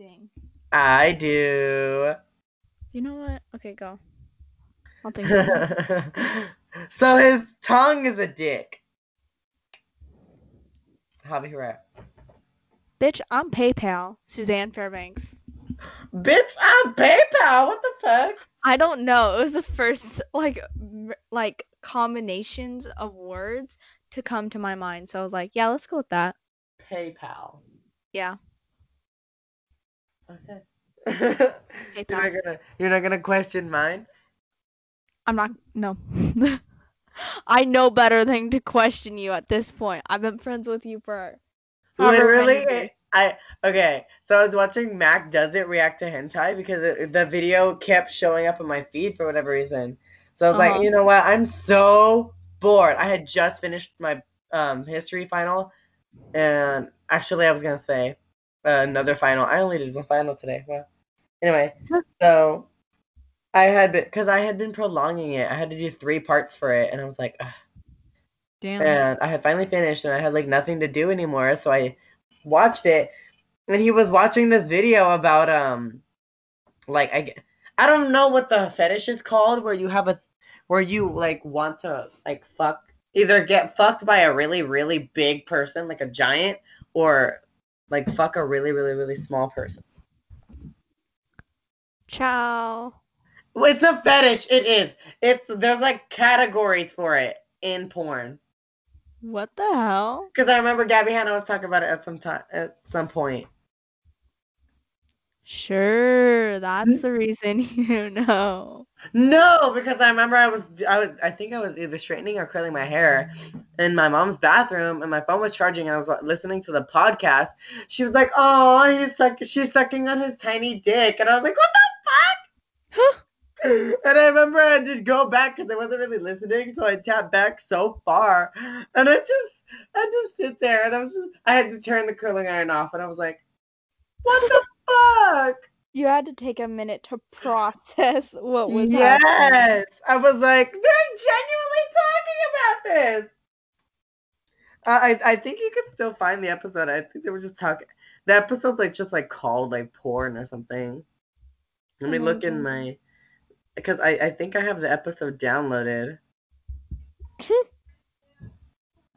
fisting? I do. You know what? Okay, go. I'll think. so his tongue is a dick. Javi Herrera. Bitch, I'm PayPal. Suzanne Fairbanks. Bitch, I'm PayPal. What the fuck? I don't know. It was the first like m- like combinations of words to come to my mind. So I was like, yeah, let's go with that. PayPal. Yeah. Okay. you're not gonna you're not gonna question mine? I'm not no. I know better than to question you at this point. I've been friends with you for Literally, years. I okay. So I was watching Mac does it react to hentai because it, the video kept showing up on my feed for whatever reason. So I was Uh-huh. like, you know what? I'm so bored. I had just finished my um history final, and actually, I was gonna say another final. I only did one final today. Well, anyway, so I had because I had been prolonging it. I had to do three parts for it, and I was like, Ugh. Damn. and I had finally finished and I had like nothing to do anymore, so I watched it and he was watching this video about um like I, I don't know what the fetish is called where you have a where you like want to like fuck either get fucked by a really really big person like a giant or like fuck a really really really small person. Ciao. Well, It's a fetish. It is. It's there's like categories for it in porn. What the hell? Because I remember Gabby Hanna was talking about it at some time at some point. Sure, that's mm-hmm. the reason you know. No, because I remember I was I was I think I was either straightening or curling my hair in my mom's bathroom, and my phone was charging, and I was listening to the podcast. She was like, "Oh, he's suck she's sucking on his tiny dick," and I was like, "What the fuck?" and I remember I to go back because I wasn't really listening, so I tapped back so far, and I just I just sit there, and I was just, I had to turn the curling iron off, and I was like, "What the fuck?" You had to take a minute to process what was happening. Yes, I was like, they're genuinely talking about this. Uh, I I think you could still find the episode. I think they were just talking. The episode's like just like called like porn or something. Let me look in my because I I think I have the episode downloaded.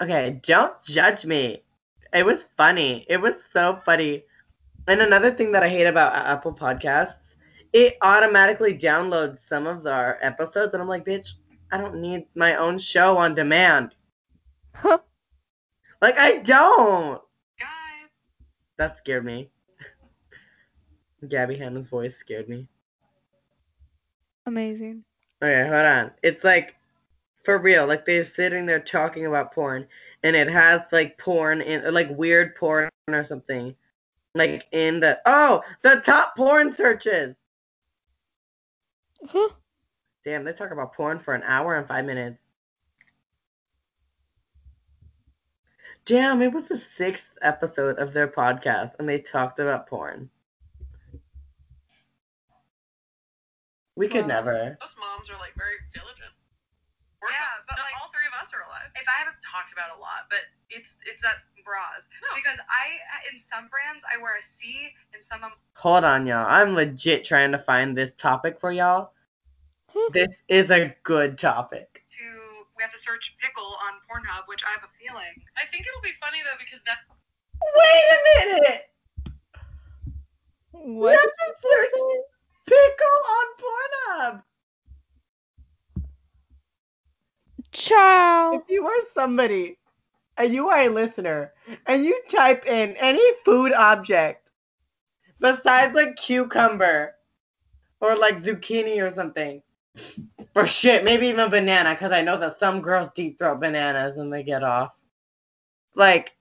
Okay, don't judge me. It was funny. It was so funny. And another thing that I hate about uh, Apple Podcasts, it automatically downloads some of our episodes, and I'm like, bitch, I don't need my own show on demand. Huh. Like, I don't. Guys, That scared me. Gabby Hanna's voice scared me. Amazing. Okay, hold on. It's like for real, like they're sitting there talking about porn, and it has like porn in like weird porn or something, like in the oh the top porn searches. Damn, they talk about porn for an hour and five minutes. Damn, it was the sixth episode of their podcast, and they talked about porn. We could Wow. never. those moms are like very diligent. We're Yeah, not- but, not like- all three of us are alive. if I haven't talked about a lot, but it's it's that bras No. because I in some brands I wear a C and some of Hold on, y'all. I'm legit trying to find this topic for y'all. This is a good topic. to we have to search pickle on Pornhub, which I have a feeling. I think it'll be funny though because that Wait a minute! What? Let's search pickle on Pornhub. Ciao. If you were somebody and you are a listener and you type in any food object besides like cucumber or like zucchini or something, or shit, maybe even banana, because I know that some girls deep throat bananas and they get off. Like,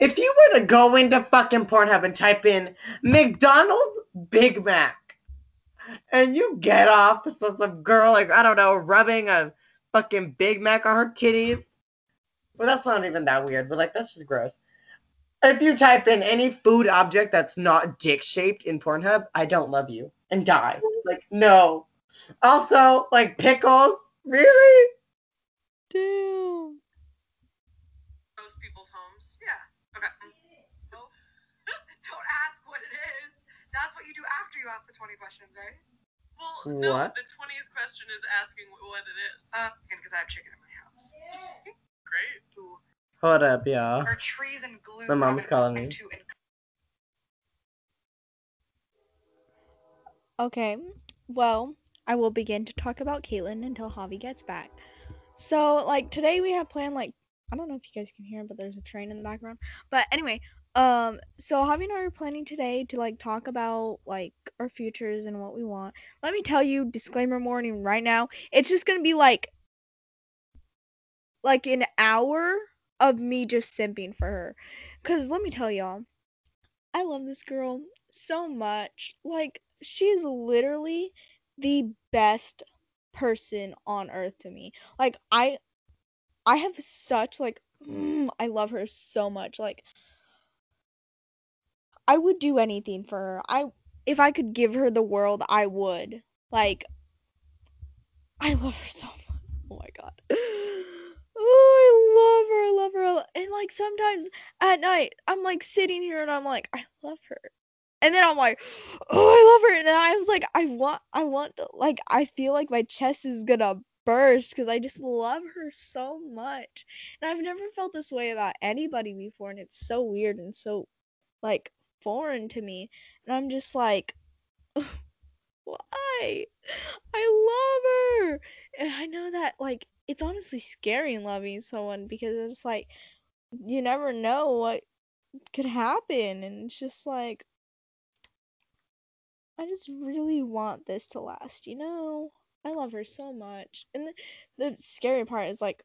if you were to go into fucking Pornhub and type in McDonald's Big Mac, and you get off, so some girl like I don't know rubbing a fucking Big Mac on her titties. Well, that's not even that weird, but like that's just gross. If you type in any food object that's not dick shaped in Pornhub, I don't love you and die. Like no. Also, like pickles, really? Damn. most people's homes. Yeah. Okay. Don't ask what it is. That's what you asked the 20 questions, right? Well, no, What? the 20th question is asking what it is. Uh, because I have chicken in my house. Great. Ooh. Hold up, y'all. Are trees and glue My mom's common calling me. To en- Okay, well, I will begin to talk about Caitlin until Javi gets back. So, like, today we have planned, like, I don't know if you guys can hear, but there's a train in the background. But anyway, um, so Javi and I are planning today to, like, talk about, like, our futures and what we want. Let me tell you, disclaimer warning right now, it's just gonna be, like, like an hour of me just simping for her. Because let me tell y'all, I love this girl so much. Like, she is literally the best person on earth to me. Like, I I have such like mm, I love her so much. Like I would do anything for her. I if I could give her the world, I would. Like I love her so much. Oh my god. Love her. I love her. And like sometimes at night, I'm like sitting here and I'm like, I love her. And then I'm like, oh, I love her. And then I was like, I want, I want, to, like, I feel like my chest is gonna burst because I just love her so much. And I've never felt this way about anybody before. And it's so weird and so, like, foreign to me. And I'm just like, why? I love her. And I know that, like, it's honestly scary loving someone because it's like, you never know what could happen. And it's just like, I just really want this to last, you know? I love her so much. And the, the scary part is like,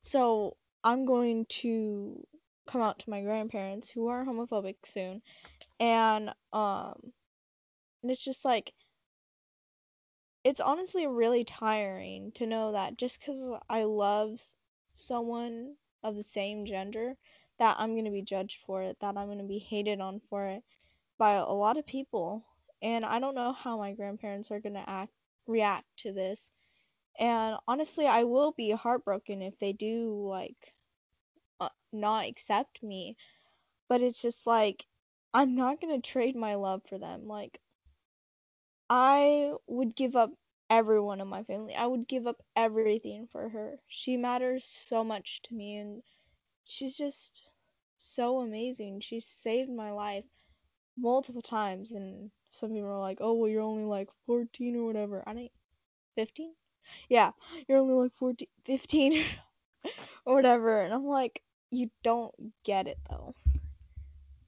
so I'm going to come out to my grandparents who are homophobic soon. And, um, and it's just like, it's honestly really tiring to know that just because I love someone of the same gender, that I'm going to be judged for it, that I'm going to be hated on for it by a lot of people. And I don't know how my grandparents are going to act react to this. And honestly, I will be heartbroken if they do like uh, not accept me. But it's just like I'm not going to trade my love for them. Like I would give up everyone in my family. I would give up everything for her. She matters so much to me and she's just so amazing. She saved my life multiple times and some people are like, "Oh, well you're only like 14 or whatever." I ain't 15? Yeah, you're only like 14 15 or whatever. And I'm like, "You don't get it though."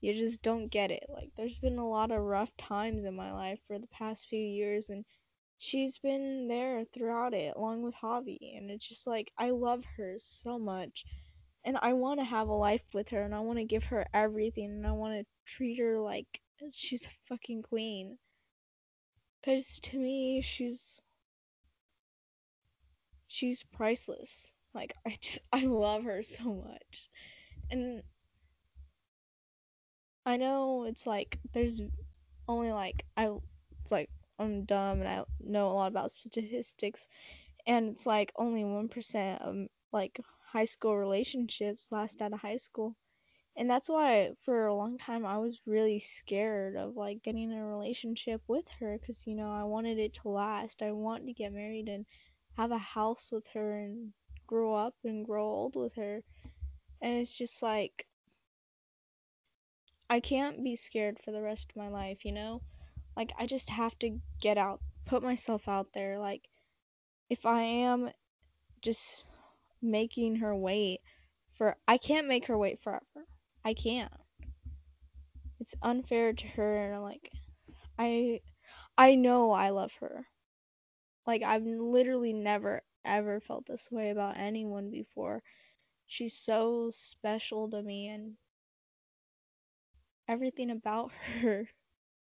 You just don't get it. Like there's been a lot of rough times in my life for the past few years and she's been there throughout it along with Javi and it's just like I love her so much and I want to have a life with her and I want to give her everything and I want to treat her like she's a fucking queen. Cuz to me she's she's priceless. Like I just I love her so much. And I know it's like there's only like I it's like I'm dumb and I know a lot about statistics and it's like only 1% of like high school relationships last out of high school. And that's why for a long time I was really scared of like getting in a relationship with her cuz you know I wanted it to last. I want to get married and have a house with her and grow up and grow old with her. And it's just like I can't be scared for the rest of my life, you know? Like I just have to get out, put myself out there like if I am just making her wait for I can't make her wait forever. I can't. It's unfair to her and like I I know I love her. Like I've literally never ever felt this way about anyone before. She's so special to me and everything about her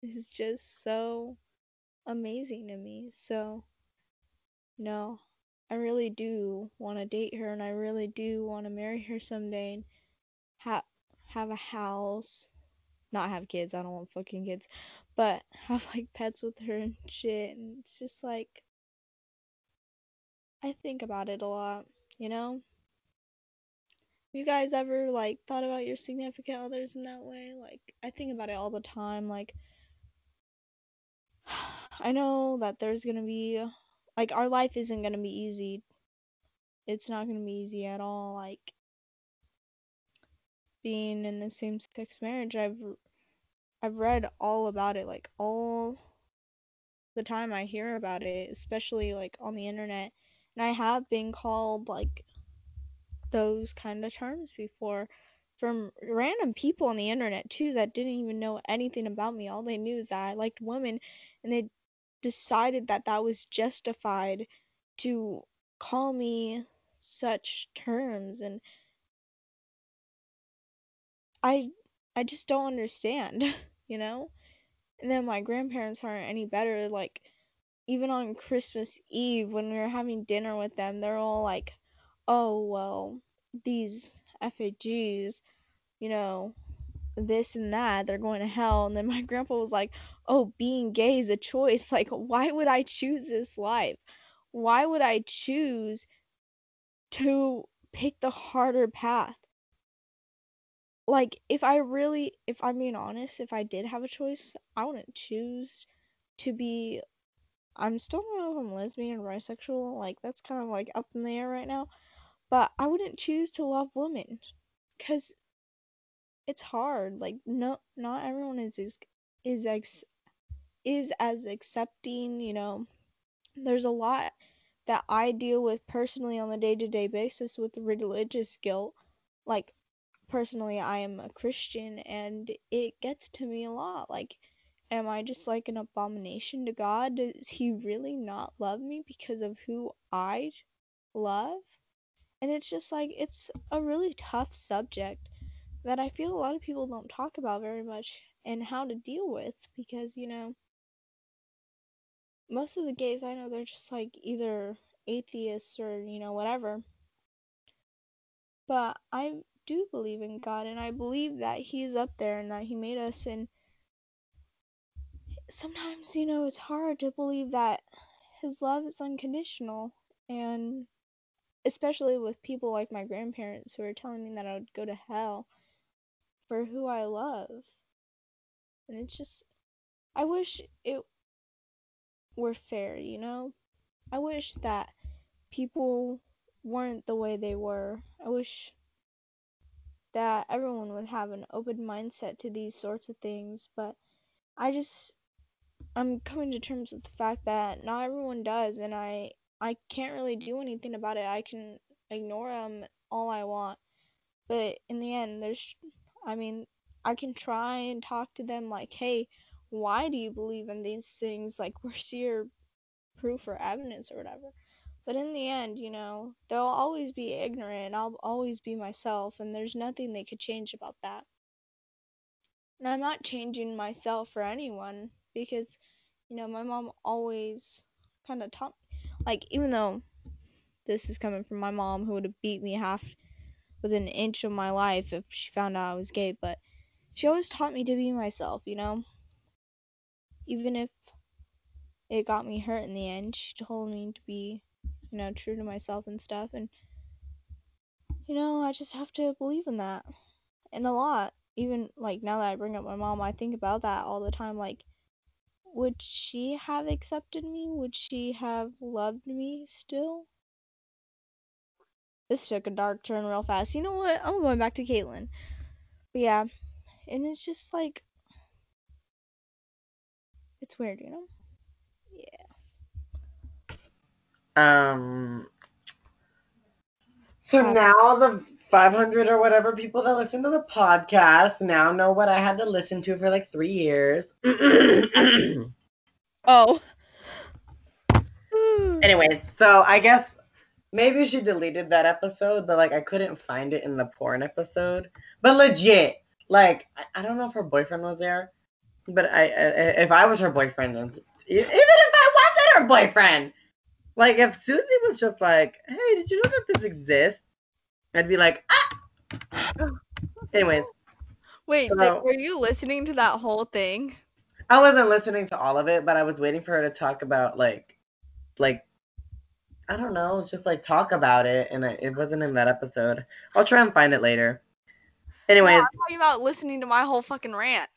is just so amazing to me. So no, I really do want to date her and I really do want to marry her someday and have have a house, not have kids. I don't want fucking kids, but have like pets with her and shit. And it's just like I think about it a lot, you know. You guys ever like thought about your significant others in that way? Like I think about it all the time. Like I know that there's gonna be like our life isn't gonna be easy. It's not gonna be easy at all. Like being in a same sex marriage, I've I've read all about it, like all the time I hear about it, especially like on the internet. And I have been called like those kind of terms before from random people on the internet too that didn't even know anything about me. All they knew is that I liked women and they decided that that was justified to call me such terms and I I just don't understand, you know? And then my grandparents aren't any better like even on Christmas Eve when we were having dinner with them, they're all like, "Oh, well, these FAGs, you know, this and that, they're going to hell." And then my grandpa was like, "Oh, being gay is a choice. Like, why would I choose this life? Why would I choose to pick the harder path?" Like, if I really, if I'm being honest, if I did have a choice, I wouldn't choose to be I'm still don't know if I'm lesbian or bisexual. Like that's kind of like up in the air right now. But I wouldn't choose to love women because it's hard. Like no, not everyone is is is ex, is as accepting. You know, there's a lot that I deal with personally on the day to day basis with religious guilt. Like personally, I am a Christian, and it gets to me a lot. Like am I just like an abomination to God? Does He really not love me because of who I love? And it's just like, it's a really tough subject that I feel a lot of people don't talk about very much and how to deal with because, you know, most of the gays I know, they're just like either atheists or, you know, whatever. But I do believe in God and I believe that He's up there and that He made us and sometimes, you know, it's hard to believe that his love is unconditional. And especially with people like my grandparents who are telling me that I would go to hell for who I love. And it's just, I wish it were fair, you know? I wish that people weren't the way they were. I wish that everyone would have an open mindset to these sorts of things, but I just I'm coming to terms with the fact that not everyone does, and I I can't really do anything about it. I can ignore them all I want, but in the end, there's, I mean, I can try and talk to them like, hey, why do you believe in these things? Like, where's your proof or evidence or whatever? But in the end, you know, they'll always be ignorant. I'll always be myself, and there's nothing they could change about that. And I'm not changing myself for anyone because you know my mom always kind of taught like even though this is coming from my mom who would have beat me half with an inch of my life if she found out I was gay but she always taught me to be myself you know? Even if it got me hurt in the end she told me to be you know true to myself and stuff and you know I just have to believe in that. And a lot even like now that I bring up my mom I think about that all the time like would she have accepted me? Would she have loved me still? This took a dark turn real fast. You know what? I'm going back to Caitlyn. But yeah, and it's just like it's weird, you know? Yeah. Um. So now the 500 or whatever people that listen to the podcast now know what I had to listen to for like three years. Oh. Anyway, so I guess maybe she deleted that episode, but like I couldn't find it in the porn episode. But legit, like I, I don't know if her boyfriend was there, but I, I if I was her boyfriend, even if I wasn't her boyfriend, like if Susie was just like, "Hey, did you know that this exists?" I'd be like, "Ah." Anyways, Wait, did, were you listening to that whole thing? I wasn't listening to all of it, but I was waiting for her to talk about like, like, I don't know, just like talk about it, and I, it wasn't in that episode. I'll try and find it later. No, Anyways, I'm talking about listening to my whole fucking rant.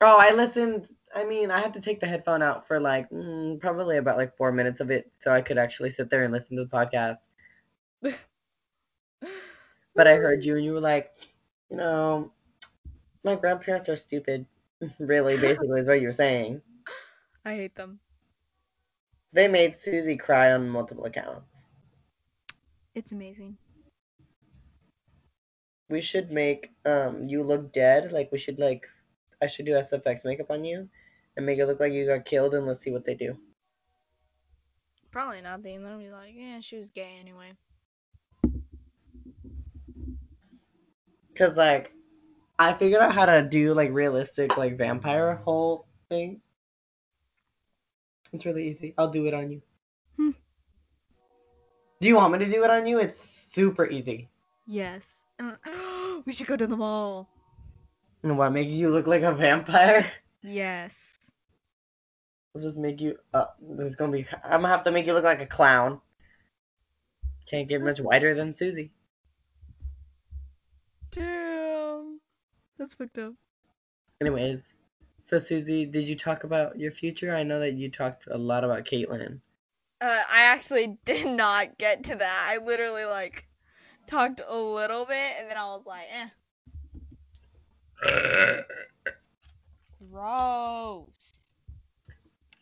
oh, I listened. I mean, I had to take the headphone out for like mm, probably about like four minutes of it, so I could actually sit there and listen to the podcast. But I heard you, and you were like, you know, my grandparents are stupid. really, basically, is what you were saying. I hate them. They made Susie cry on multiple accounts. It's amazing. We should make um you look dead. Like we should like, I should do SFX makeup on you, and make it look like you got killed, and let's see what they do. Probably nothing. They'll be like, yeah, she was gay anyway. Cause like, I figured out how to do like realistic like vampire whole things. It's really easy. I'll do it on you. Hmm. Do you want me to do it on you? It's super easy. Yes. And we should go to the mall. And what make you look like a vampire? Yes. Let's just make you. Uh, it's gonna be. I'm gonna have to make you look like a clown. Can't get much whiter than Susie. Damn. That's fucked up. Anyways, so Susie, did you talk about your future? I know that you talked a lot about Caitlyn. Uh, I actually did not get to that. I literally like talked a little bit and then I was like, eh. Gross.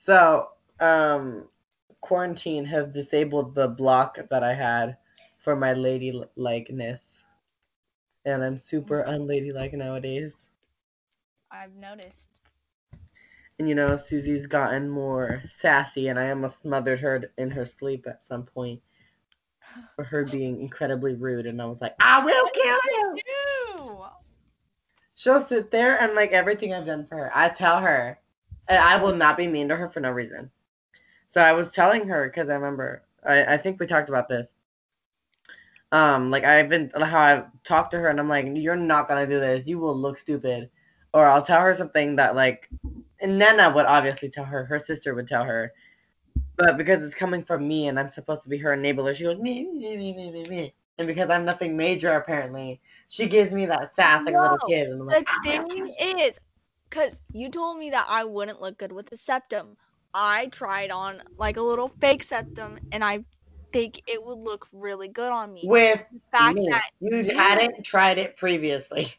So, um, quarantine has disabled the block that I had for my lady likeness, and I'm super mm-hmm. unladylike nowadays. I've noticed. And you know, Susie's gotten more sassy, and I almost smothered her in her sleep at some point for her being incredibly rude. And I was like, I will kill you. She'll sit there and like everything I've done for her, I tell her, and I will not be mean to her for no reason. So I was telling her because I remember, I, I think we talked about this. Um, like I've been how I've talked to her, and I'm like, you're not gonna do this. You will look stupid. Or I'll tell her something that like, and Nana would obviously tell her. Her sister would tell her, but because it's coming from me, and I'm supposed to be her enabler, she goes me me me me me me. And because I'm nothing major apparently, she gives me that sass like a little kid, and I'm The like, "Ah, thing is, because you told me that I wouldn't look good with the septum. I tried on like a little fake septum, and I think it would look really good on me. with the fact me. that you you- hadn't tried it previously.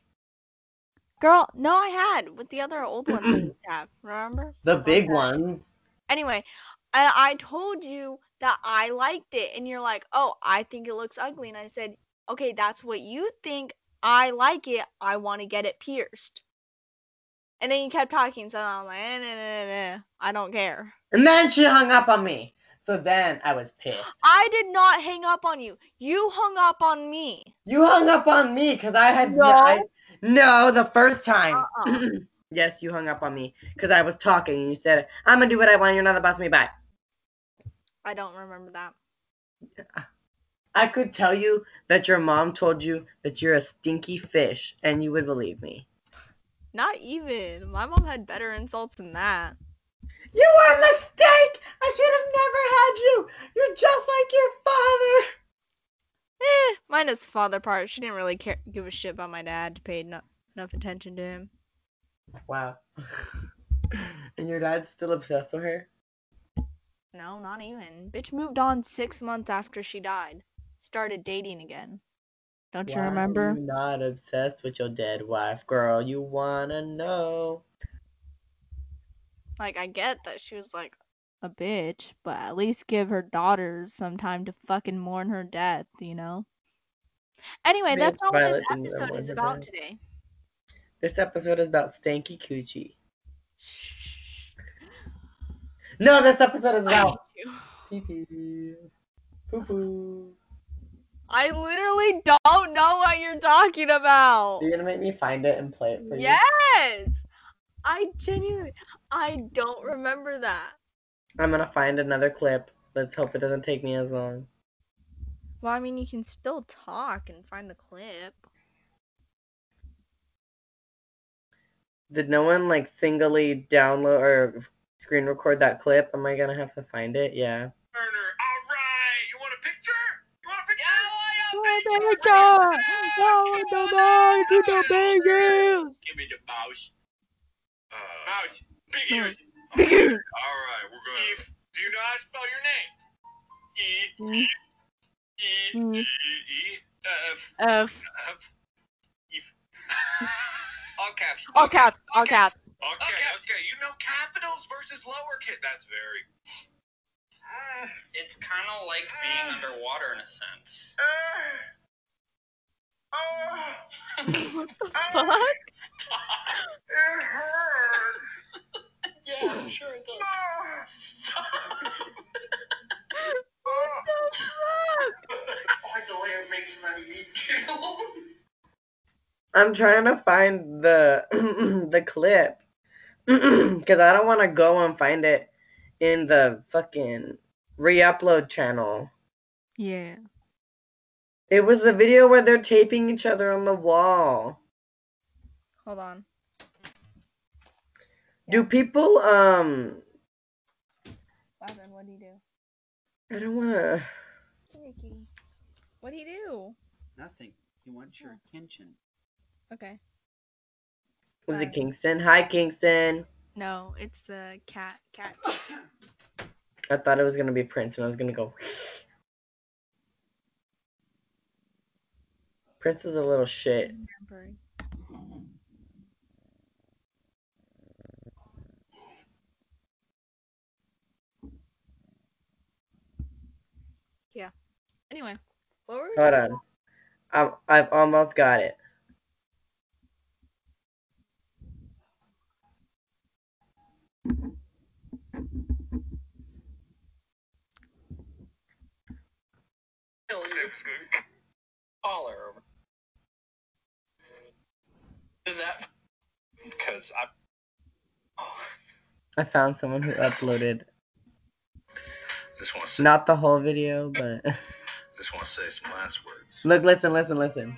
girl, no, I had with the other old ones used to have. Remember? The big ones. Anyway, I, I told you that I liked it, and you're like, "Oh, I think it looks ugly," and I said, "Okay, that's what you think. I like it. I want to get it pierced." And then you kept talking, so I was like, eh, nah, nah, nah. "I don't care." And then she hung up on me. So then I was pissed. I did not hang up on you. You hung up on me. You hung up on me because I had No. I- no the first time. Uh-uh. yes, you hung up on me because I was talking and you said, "I'm gonna do what I want. You're not boss of me." Bye. I don't remember that. I could tell you that your mom told you that you're a stinky fish, and you would believe me. Not even. My mom had better insults than that. You were a mistake. I should have never had you. You're just like your father. Eh, minus father part. She didn't really care, give a shit about my dad. Paid no, enough attention to him. Wow. and your dad's still obsessed with her? No, not even. Bitch moved on six months after she died. Started dating again. Don't you Why are remember? you not obsessed with your dead wife, girl. You wanna know. Like, I get that she was like a bitch, but at least give her daughters some time to fucking mourn her death, you know? Anyway, that's not what this episode is about today. This episode is about stanky coochie. Shh. No, this episode is about pee pee. Poo poo. I literally don't know what you're talking about. You're gonna make me find it and play it for you? Yes. I genuinely I don't remember that. I'm gonna find another clip. Let's hope it doesn't take me as long. Well, I mean, you can still talk and find the clip. Did no one like singly download or screen record that clip? Am I gonna have to find it? Yeah. Turner. All right. You want a picture? You want a picture? Oh, Give me the mouse. Uh, mouse. Big ears. Big ears. All right, we're gonna. Eve, do you know how to spell your name? E Mm. E E Mm. E E F F. F. Eve. All caps. All caps. All caps. Okay, okay. You know capitals versus lowercase. That's very. It's kind of like being underwater in a sense. what the fuck? It hurts. Yeah, I'm sure it does. What the fuck? I the way it makes my meat too. I'm trying to find the the clip because I don't want to go and find it in the fucking re-upload channel. Yeah. It was the video where they're taping each other on the wall. Hold on. Do people um? Lavin, what do you do? I don't want to. Ricky. What do you do? Nothing. He wants your attention. Okay. Was Bye. it Kingston? Hi, Kingston. No, it's the cat. Cat. I thought it was gonna be Prince, and I was gonna go. Prince is a little shit. Anyway, what were we Hold on. I've, I've almost got it. Holler over. Is that? Because I. Oh, I found someone who uploaded Just want not the whole video, but just want to say some last words. look, listen, listen, listen.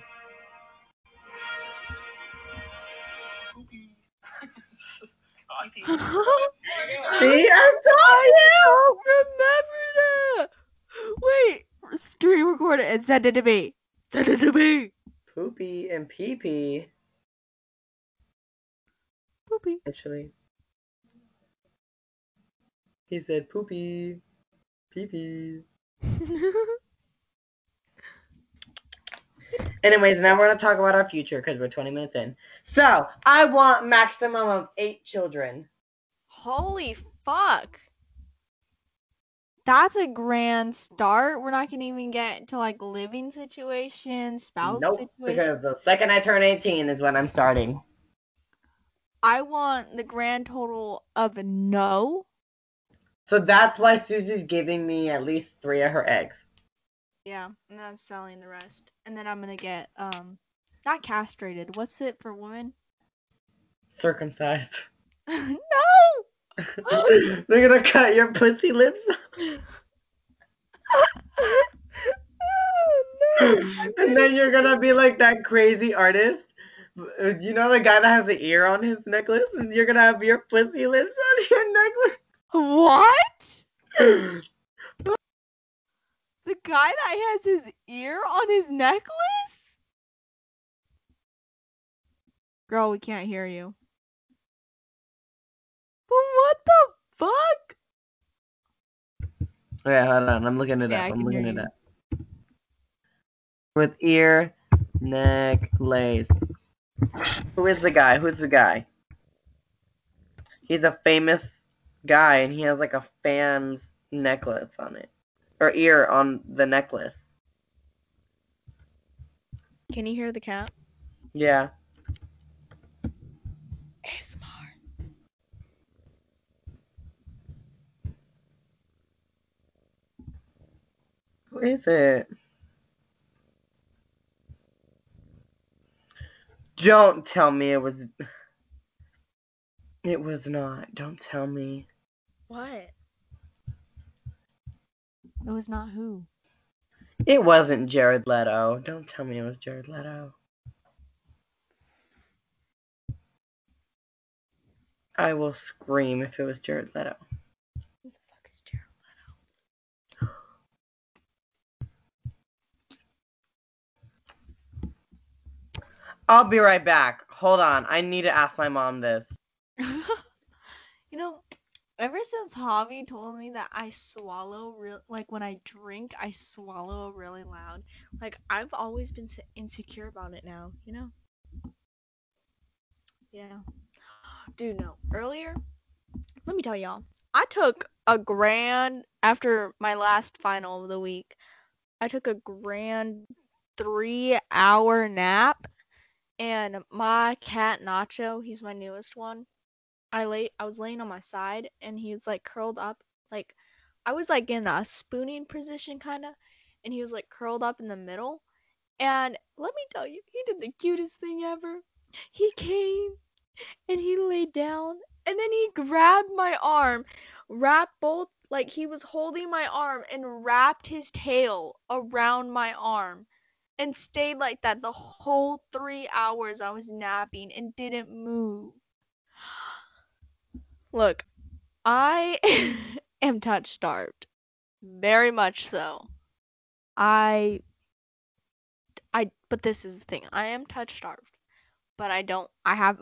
See, I'm telling you. Remember that. Wait, screen record it and send it to me. Send it to me. Poopy and pee pee. Poopy. Actually, he said poopy, pee pee. Anyways, now we're gonna talk about our future because we're 20 minutes in. So I want maximum of eight children. Holy fuck. That's a grand start. We're not gonna even get to like living situations, spouse nope, situations. because the second I turn 18 is when I'm starting. I want the grand total of a no. So that's why Susie's giving me at least three of her eggs. Yeah, and then I'm selling the rest. And then I'm gonna get um not castrated. What's it for women? Circumcised. no! They're gonna cut your pussy lips. no. and then you're gonna be like that crazy artist. You know the guy that has the ear on his necklace, and you're gonna have your pussy lips on your necklace. What? The guy that has his ear on his necklace? Girl, we can't hear you. But what the fuck? Wait, hold on. I'm looking it Yeah, up. I'm looking it you. up. With ear, necklace. Who is the guy? Who's the guy? He's a famous guy, and he has like a fan's necklace on it, or ear on the necklace. Can you hear the cat? Yeah. ASMR. Who is it? Don't tell me it was. It was not. Don't tell me. What? It was not who. It wasn't Jared Leto. Don't tell me it was Jared Leto. I will scream if it was Jared Leto. Who the fuck is Jared Leto? I'll be right back. Hold on. I need to ask my mom this. You know, ever since Javi told me that I swallow real like when I drink, I swallow really loud. Like I've always been insecure about it now, you know? Yeah. Dude, no. Earlier, let me tell y'all. I took a grand after my last final of the week. I took a grand 3-hour nap and my cat Nacho, he's my newest one. I lay I was laying on my side and he was like curled up like I was like in a spooning position kind of and he was like curled up in the middle and let me tell you he did the cutest thing ever. He came and he laid down and then he grabbed my arm, wrapped both like he was holding my arm and wrapped his tail around my arm and stayed like that the whole 3 hours I was napping and didn't move. Look, I am touch starved. Very much so. I I but this is the thing. I am touch starved. But I don't I have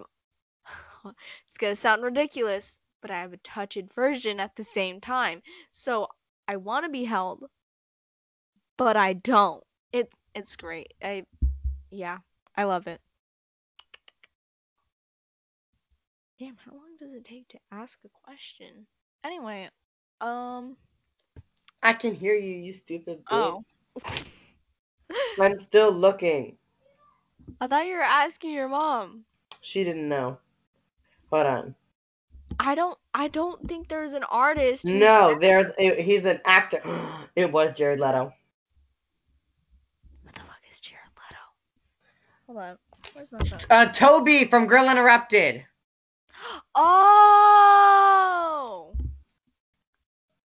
it's going to sound ridiculous, but I have a touch aversion at the same time. So I want to be held, but I don't. It it's great. I yeah, I love it. Damn, how long does it take to ask a question? Anyway, um I can hear you, you stupid bitch. oh. I'm still looking. I thought you were asking your mom. She didn't know. Hold on. I don't I don't think there's an artist No, there's a, he's an actor. It was Jared Leto. What the fuck is Jared Leto? Hold on. Where's my phone? Uh, Toby from Girl Interrupted. Oh!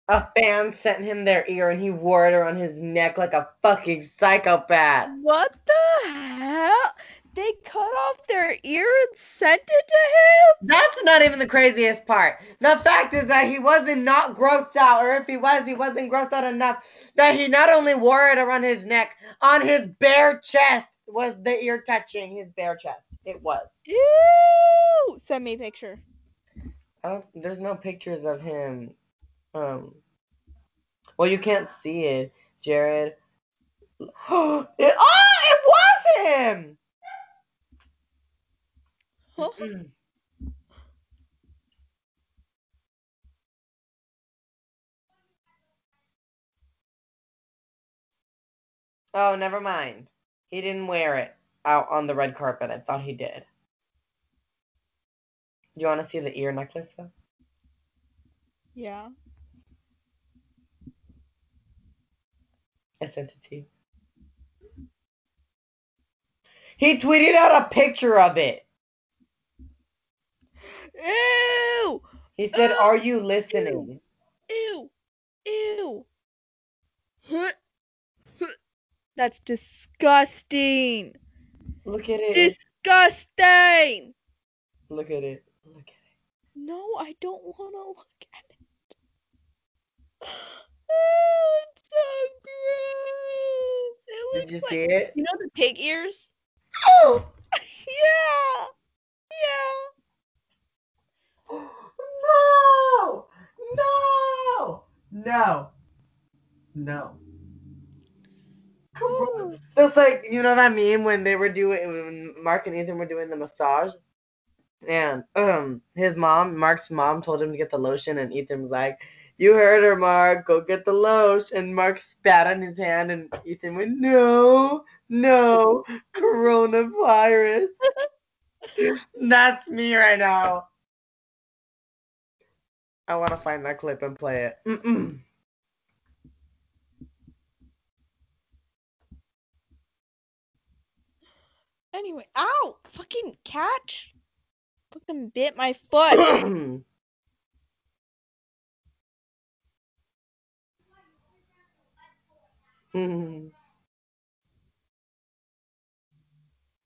A fan sent him their ear and he wore it around his neck like a fucking psychopath. What the hell? They cut off their ear and sent it to him? That's not even the craziest part. The fact is that he wasn't not grossed out, or if he was, he wasn't grossed out enough that he not only wore it around his neck, on his bare chest was the ear touching his bare chest. It was. Ew! Send me a picture. I don't, there's no pictures of him. Um. Well, you can't see it, Jared. it, oh, it was him. Huh? Mm. Oh, never mind. He didn't wear it out on the red carpet. I thought he did. Do you want to see the ear necklace though? Yeah. I sent it to you. He tweeted out a picture of it. Ew! He said, Ugh. "Are you listening?" Ew! Ew! That's disgusting! Look at it. Disgusting! Look at it. Look at it. No, I don't want to look at it. Oh, it's so gross. It Did looks you like see it? you know the pig ears. Oh! yeah, yeah. No! No! No! No. Ooh. It's like you know that meme when they were doing when Mark and Ethan were doing the massage, and um his mom, Mark's mom, told him to get the lotion, and Ethan was like, "You heard her, Mark. Go get the lotion." And Mark spat on his hand, and Ethan went, "No, no, coronavirus." That's me right now. I want to find that clip and play it. Mm-mm. Anyway, ow! Fucking catch! Fucking bit my foot. Hmm.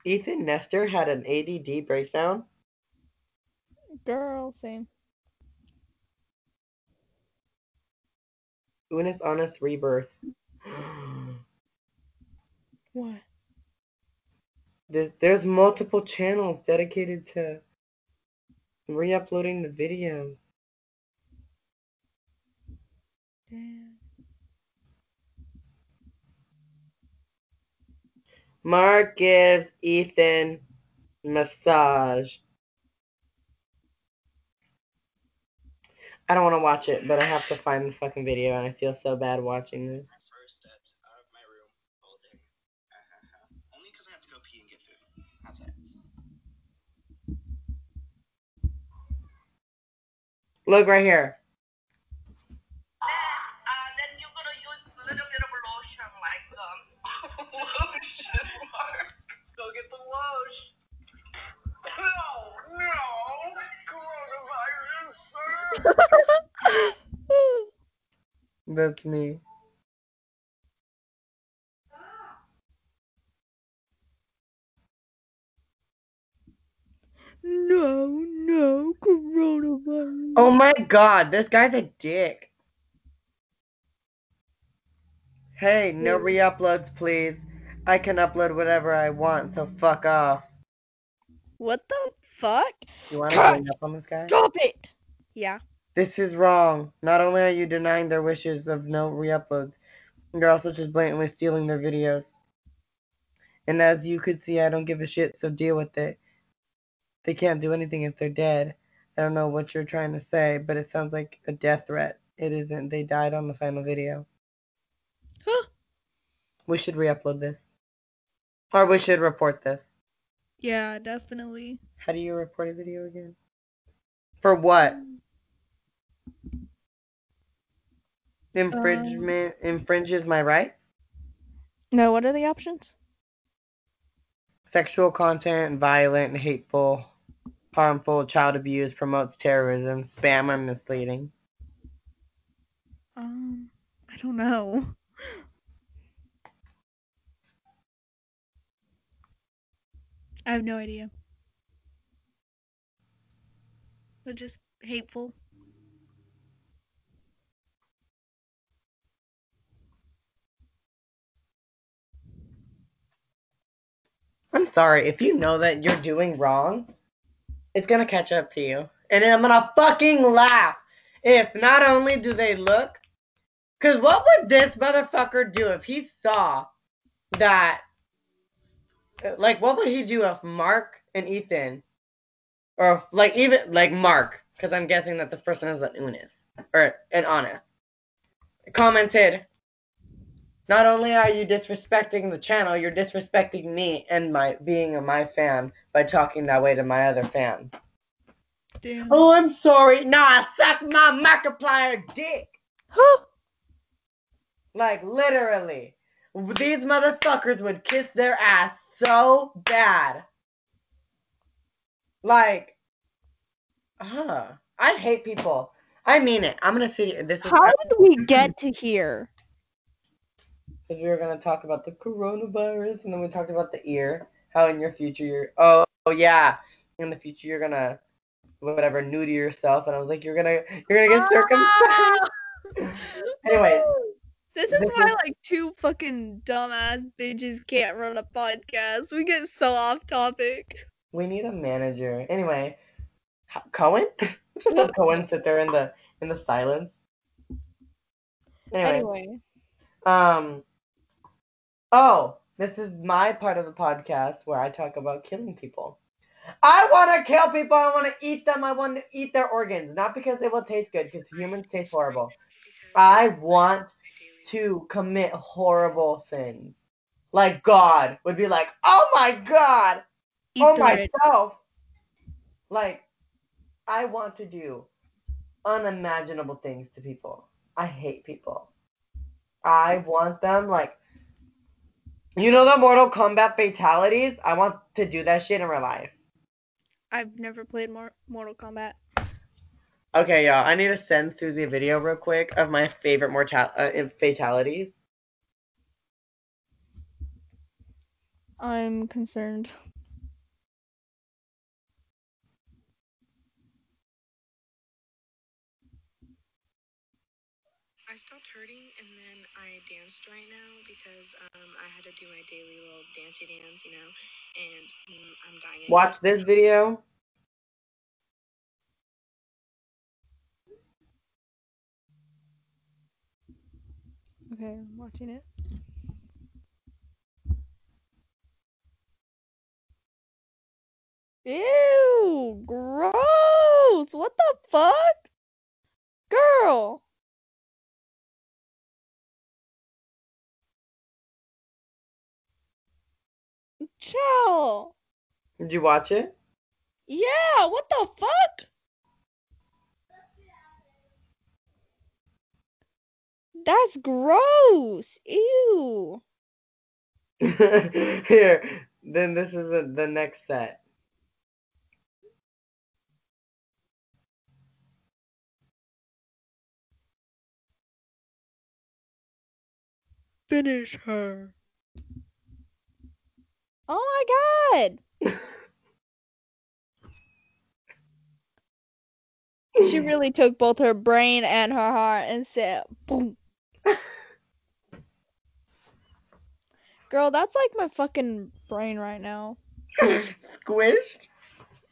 Ethan Nestor had an ADD breakdown. Girl, same. Unus Annus Rebirth. What? there's, there's multiple channels dedicated to re-uploading the videos. Mark gives Ethan massage. I don't want to watch it, but I have to find the fucking video, and I feel so bad watching this. No, coronavirus, sir. That's me. No, no, coronavirus. Oh my god, this guy's a dick. Hey, no re-uploads, please. I can upload whatever I want, so fuck off. What the fuck? You want to hang up on this guy? Stop it! Yeah. This is wrong. Not only are you denying their wishes of no re-uploads, you're also just blatantly stealing their videos. And as you could see, I don't give a shit, so deal with it. They can't do anything if they're dead. I don't know what you're trying to say, but it sounds like a death threat. It isn't. They died on the final video. Huh. We should re-upload this. Or we should report this. Yeah, definitely. How do you report a video again? For what? Um, Infringement infringes my rights? No, what are the options? Sexual content, violent, hateful, harmful, child abuse, promotes terrorism, spam, or misleading. Um, I don't know. I have no idea. But just hateful. I'm sorry, if you know that you're doing wrong, it's gonna catch up to you. And I'm gonna fucking laugh if not only do they look, because what would this motherfucker do if he saw that? Like, what would he do if Mark and Ethan, or if, like even like Mark, because I'm guessing that this person is an Unus or an Annus, commented. Not only are you disrespecting the channel, you're disrespecting me and my being a my fan by talking that way to my other fans. Damn. Oh, I'm sorry. Nah, suck my Markiplier dick. Like literally, these motherfuckers would kiss their ass so bad. Like, huh? I hate people. I mean it. I'm gonna see. This is How did we get to here? Because we were gonna talk about the coronavirus, and then we talked about the ear. How in your future you're. Oh, oh yeah, in the future you're gonna whatever new to yourself, and I was like, you're gonna you're gonna get circumcised. anyway, This is This why is- like two fucking dumbass bitches can't run a podcast. We get so off topic. we need a manager. Anyway, Cohen. Just let Cohen sit there in the in the silence. Anyway, Anyway, um. Oh, this is my part of the podcast where I talk about killing people. I want to kill people. I want to eat them. I want to eat their organs, not because they will taste good, because humans taste horrible. I want to commit horrible sins. Like God would be like, "Oh my God, eat oh myself." Like, I want to do unimaginable things to people. I hate people. I want them like you know the Mortal Kombat fatalities? I want to do that shit in real life. I've never played Mor- Mortal Kombat. Okay, y'all. I need to send Susie a video real quick of my favorite mortal uh, fatalities. I'm concerned. I stopped hurting and then I danced right now because um, I had to do my daily little dancey dance, you know, and mm, I'm dying. Watch this video. Okay, I'm watching it. Ew, gross. What the fuck? Girl. Chill. Did you watch it? Yeah, what the fuck? That's gross. Ew. Here, then this is the, the next set. Finish her. Oh my god. She really took both her brain and her heart and said, boom. Girl, that's like my fucking brain right now. Squished?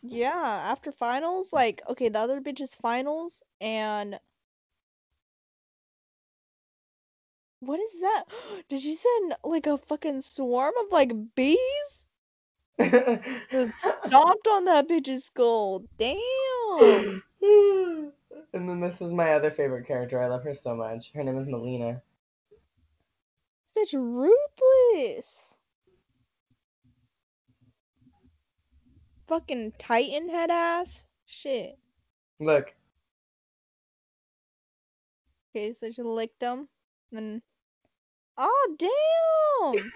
Yeah, after finals, like, okay, the other bitch is finals, and. What is that? Did she send like a fucking swarm of like bees? Stomped on that bitch's skull. Damn. and then this is my other favorite character. I love her so much. Her name is Mileena. This bitch ruthless. Fucking Titan head ass. Shit. Look. Okay, so she licked him. Then. Oh, damn!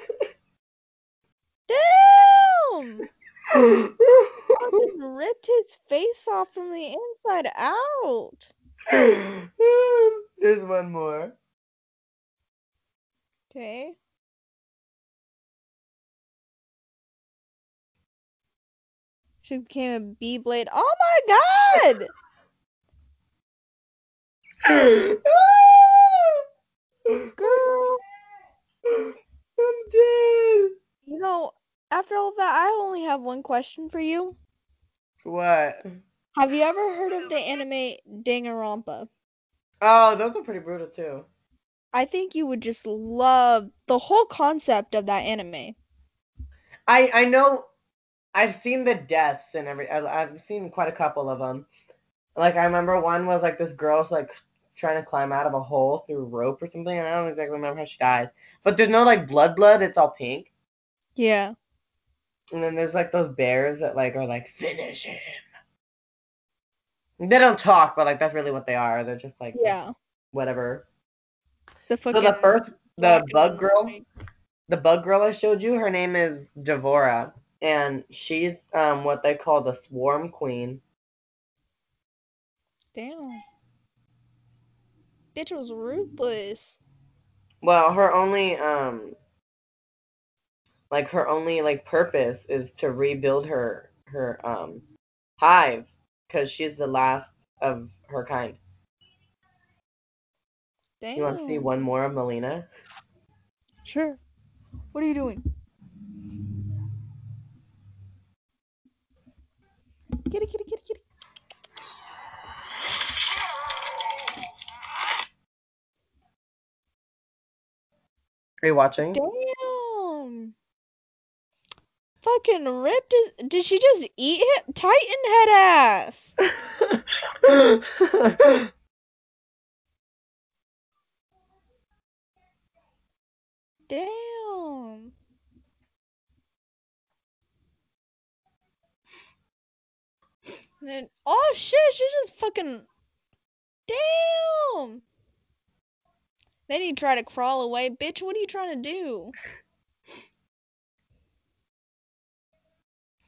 damn! Fucking ripped his face off from the inside out. There's one more. Okay. She became a bee blade. Oh my god! Girl, I'm dead. you know, after all that, I only have one question for you. What? Have you ever heard of the anime Danganronpa? Oh, those are pretty brutal too. I think you would just love the whole concept of that anime. I I know. I've seen the deaths and every. I, I've seen quite a couple of them. Like I remember one was like this girl's like trying to climb out of a hole through rope or something. And I don't exactly remember how she dies. But there's no like blood blood. It's all pink. Yeah. And then there's like those bears that like are like finish him. They don't talk, but like that's really what they are. They're just like Yeah. whatever. The So the first, the bug girl, the bug girl I showed you, her name is D'Vorah, and she's um what they call the swarm queen. Damn. Bitch was ruthless. Well, her only um like her only like purpose is to rebuild her her um hive because she's the last of her kind. Damn. You want to see one more of Mileena? Sure. What are you doing? Kitty, kitty, kitty, kitty. Are you watching? Damn. Fucking ripped his. Did she just eat him? Titan head ass. Damn. And then, oh shit, she just fucking. Damn. Then he tried to crawl away. Bitch, what are you trying to do?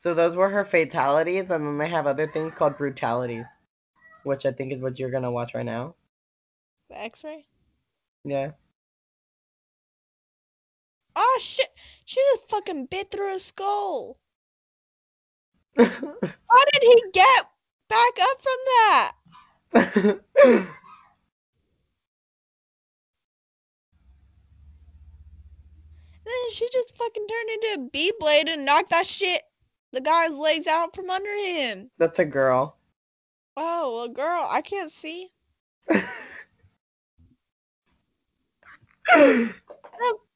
so those were her fatalities, and then they have other things called brutalities, which I think is what you're gonna watch right now. The x ray? Yeah. Oh shit! She just fucking bit through his skull. How did he get back up from that? Then she just fucking turned into a bee blade and knocked that shit, the guy's legs out from under him. That's a girl. Oh, well, girl, I can't see. That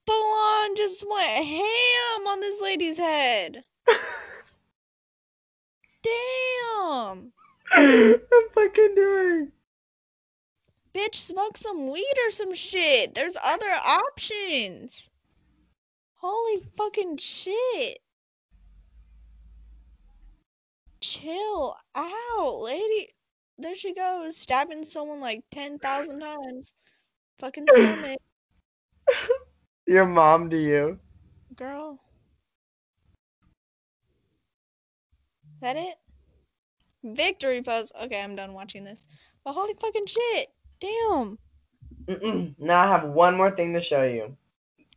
full just went ham on this lady's head. Damn. I'm fucking doing. Bitch, smoke some weed or some shit. There's other options. Holy fucking shit. Chill out, lady. There she goes, stabbing someone like 10,000 times. Fucking stomach, Your mom to you. girl. That it? Victory pose. Okay, I'm done watching this. But holy fucking shit. Damn. Mm-mm. Now I have one more thing to show you.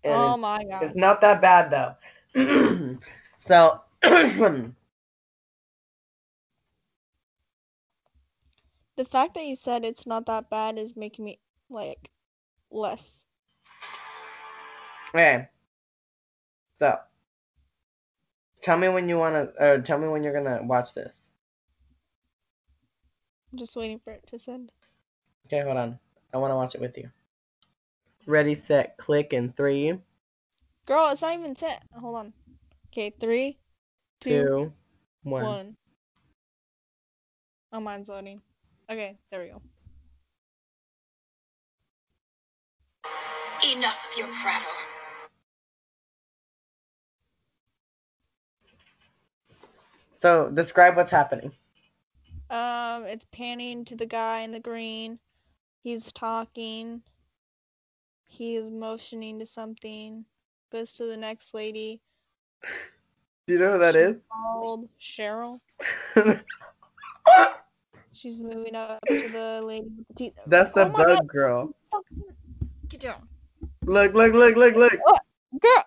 And oh it's, my god. it's not that bad though. so The fact that you said it's not that bad is making me like less. okay. So tell me when you wanna uh, tell me when you're gonna watch this. I'm just waiting for it to send. Okay, hold on. I wanna watch it with you. Ready, set, click in three, Girl, it's not even set. Hold on. Okay, three, two, two, one. one. Oh, mine's loading. Okay, there we go. Enough of your prattle. So describe what's happening. Um, it's panning to the guy in the green. He's talking. He is motioning to something. Goes to the next lady. Do you know who that is? Called Cheryl. She's moving up to the lady with the teeth. That's the Oh bug God. girl. Get down. Look, look, look, look, look. Oh, girl!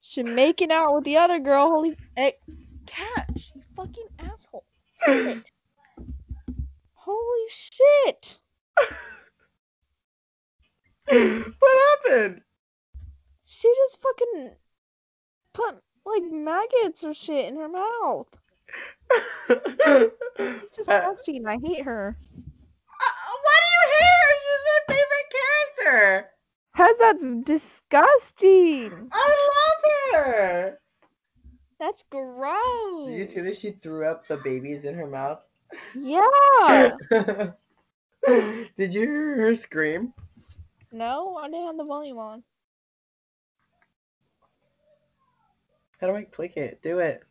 She's making out with the other girl. Holy. Hey, eh, catch! You fucking asshole. Stop it. Holy shit! what happened? She just fucking put like maggots or shit in her mouth. It's disgusting. I hate her. Uh, why do you hate her? She's my favorite character. Cause that's disgusting. I love her. That's gross. Did you see that she threw up the babies in her mouth? Yeah. Did you hear her scream? No, I didn't have the volume on. How do I click it? Do it.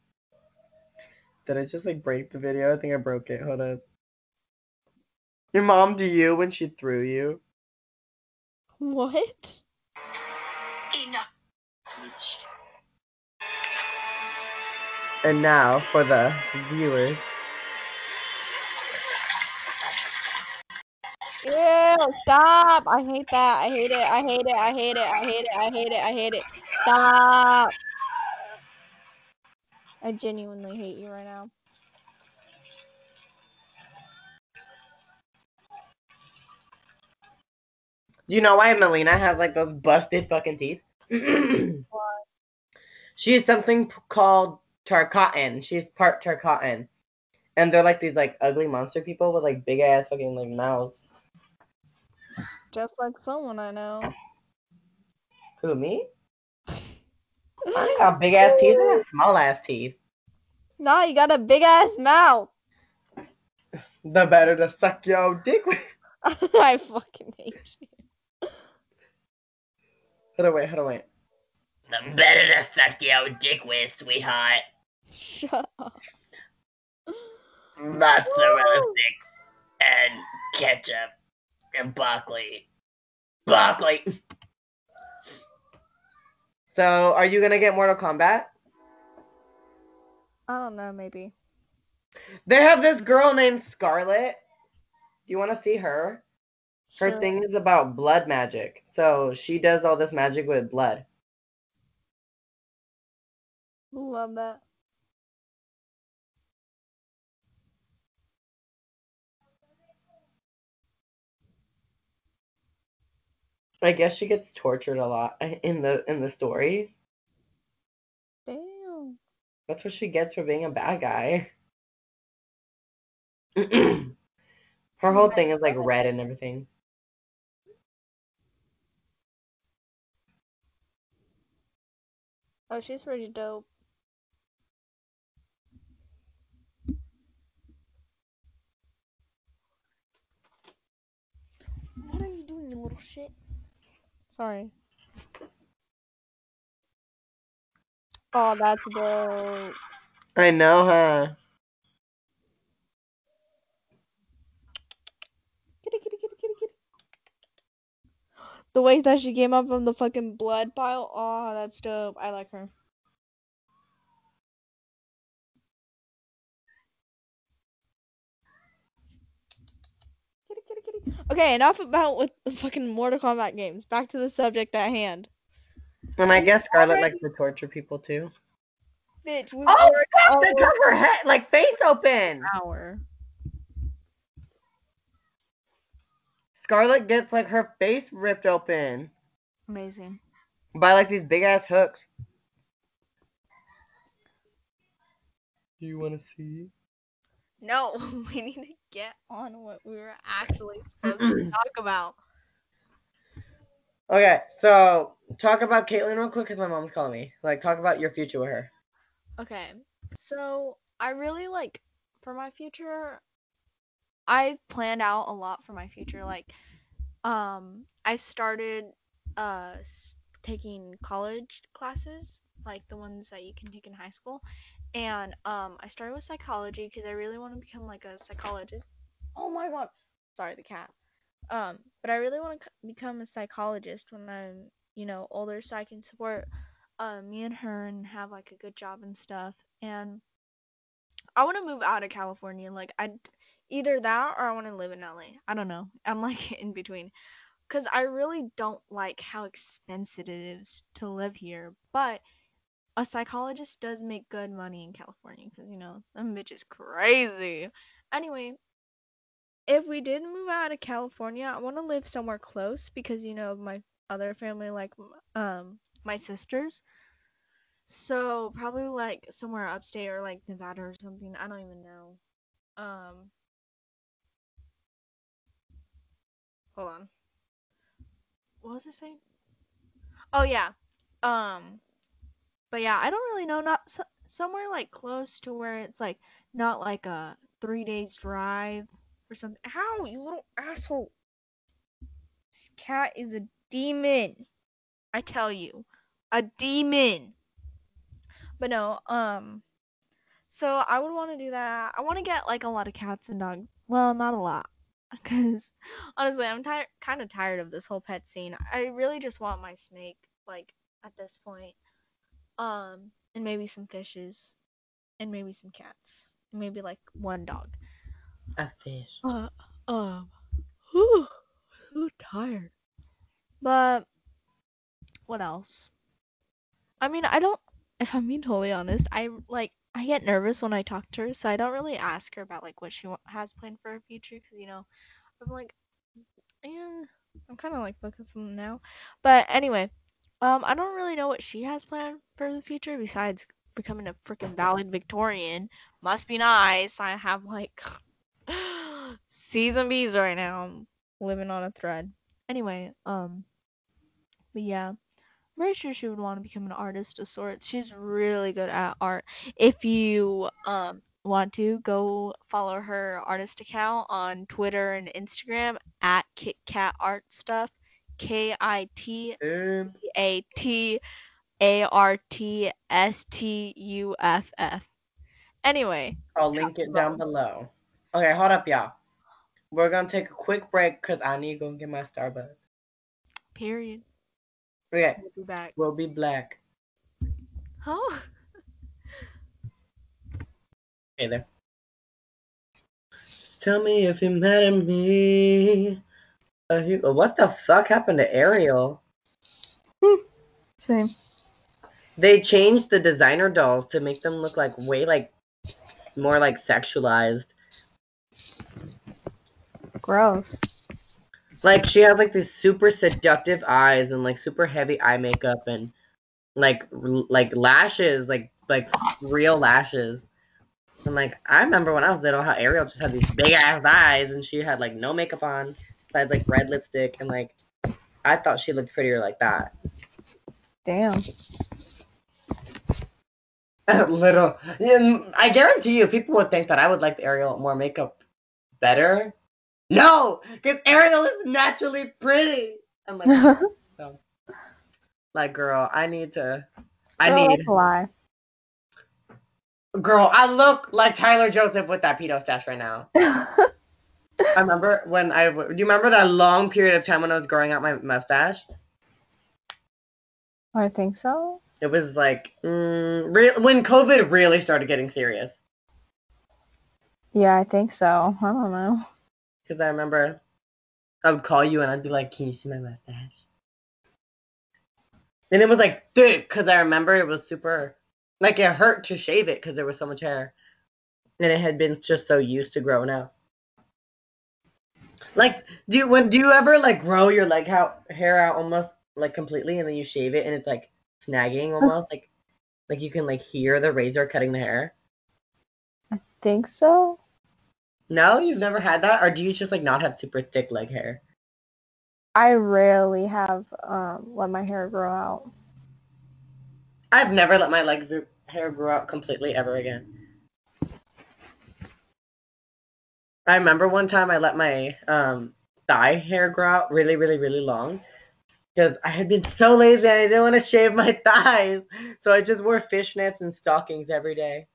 Did I just like break the video? I think I broke it. Hold on. Your mom do you when she threw you? What? Enough. And now for the viewers. Stop! I hate that. I hate it. I hate it. I hate it. I hate it. I hate it. I hate it. Stop! I genuinely hate you right now. You know why Mileena has like those busted fucking teeth? She's something p- called Tarkatan. She's part Tarkatan. And they're like these like ugly monster people with like big ass fucking like mouths. Just like someone I know. Who, me? I ain't got big ass teeth. I got small ass teeth. Nah, you got a big ass mouth. The better to suck your dick with. I fucking hate you. Hold on, wait, hold on, wait. The better to suck your dick with, sweetheart. Shut up. Mozzarella sticks and ketchup and broccoli. Broccoli. So, are you gonna get Mortal Kombat? I don't know, maybe. They have this girl named Skarlet. Do you want to see her? Her Sure. thing is about blood magic. So she does all this magic with blood. Love that. I guess she gets tortured a lot eh, in the in the stories. Damn. That's what she gets for being a bad guy. Her whole thing is like red and everything. Oh, she's pretty dope. What are you doing, you little shit? Sorry. Oh, that's dope. I know, huh? Kitty, kitty, kitty, kitty, kitty. The way that she came up from the fucking blood pile. Oh, that's dope. I like her. Okay, enough about with the fucking Mortal Kombat games. Back to the subject at hand. And I guess Skarlet likes to torture people too. Bitch, we Oh, were fuck! They got her head, like face open. an hour. Skarlet gets like her face ripped open Amazing. by like these big ass hooks. Do you want to see? No, we need to get on what we were actually supposed to talk about. Okay, so talk about Caitlyn real quick because my mom's calling me. Like, talk about your future with her. Okay, so I really like for my future. I planned out a lot for my future. Like, um, I started uh taking college classes, like the ones that you can take in high school, and um, I started with psychology because I really want to become like a psychologist. Oh my god, sorry, the cat. Um, but I really want to become a psychologist when I'm, you know, older, so I can support uh, me and her and have like a good job and stuff. And I want to move out of California. Like I either that or I want to live in LA. I don't know. I'm like in between cuz I really don't like how expensive it is to live here. But a psychologist does make good money in California cuz you know, them bitch is crazy. Anyway, if we did move out of California, I want to live somewhere close because you know, my other family like um my sisters. So probably like somewhere upstate or like Nevada or something. I don't even know. Um Hold on. What was it saying? Oh yeah. Um but yeah, I don't really know not so, somewhere like close to where it's like not like a 3 days drive or something. How you little asshole. This cat is a demon. I tell you. A demon. But no, um so I would want to do that. I want to get like a lot of cats and dogs. Well, not a lot cuz honestly, I'm tired kind of tired of this whole pet scene. I really just want my snake like at this point. Um and maybe some fishes and maybe some cats. And maybe like one dog. A fish. Uh, um, whew, so tired. But what else? I mean, I don't. If I'm being totally honest, I like I get nervous when I talk to her, so I don't really ask her about like what she has planned for her future, because you know, I'm like, yeah, I'm kind of like focused on now. But anyway, um, I don't really know what she has planned for the future besides becoming a freaking valedictorian. Must be nice. I have like and B's right now. I'm living on a thread. Anyway, um, but yeah, I'm pretty sure she would want to become an artist of sorts. She's really good at art. If you um want to go follow her artist account on Twitter and Instagram at KitKatArtStuff. Art Stuff, K I T Um, A T A R T S T U F F. Anyway, I'll link it down below. Okay, hold up, y'all. We're gonna take a quick break because I need to go get my Starbucks. period. Okay, We'll be back. we'll be black. Huh? Hey there. Just tell me if you're mad at me. Uh, what the fuck happened to Ariel? Same. They changed the designer dolls to make them look like way like more like sexualized. Gross. Like she has like these super seductive eyes and like super heavy eye makeup and like l- like lashes, like like real lashes. And like I remember when I was little, how Ariel just had these big ass eyes and she had like no makeup on, besides like red lipstick and like I thought she looked prettier like that. Damn. Little. Mm, I guarantee you, people would think that I would like Ariel more makeup better. No, because Ariel is naturally pretty. I'm like, so, like, girl, I need to. I Girl, need. that's a lie. Girl, I look like Tyler Joseph with that pedo stash right now. I remember when I. Do you remember that long period of time when I was growing out my mustache? I think so. It was like mm, re- when COVID really started getting serious. Yeah, I think so. I don't know. Because I remember I would call you and I'd be like, "Can you see my mustache?" And it was like thick because I remember it was super, like it hurt to shave it because there was so much hair, and it had been just so used to growing out. Like, do you when do you ever like grow your like how hair out almost like completely and then you shave it and it's like snagging almost like like you can like hear the razor cutting the hair? I think so? No, you've never had that, or do you just like not have super thick leg hair? I rarely have um let my hair grow out. I've never let my legs hair grow out completely ever again. I remember one time I let my um, thigh hair grow out really, really, really long because I had been so lazy and I didn't want to shave my thighs. So I just wore fishnets and stockings every day.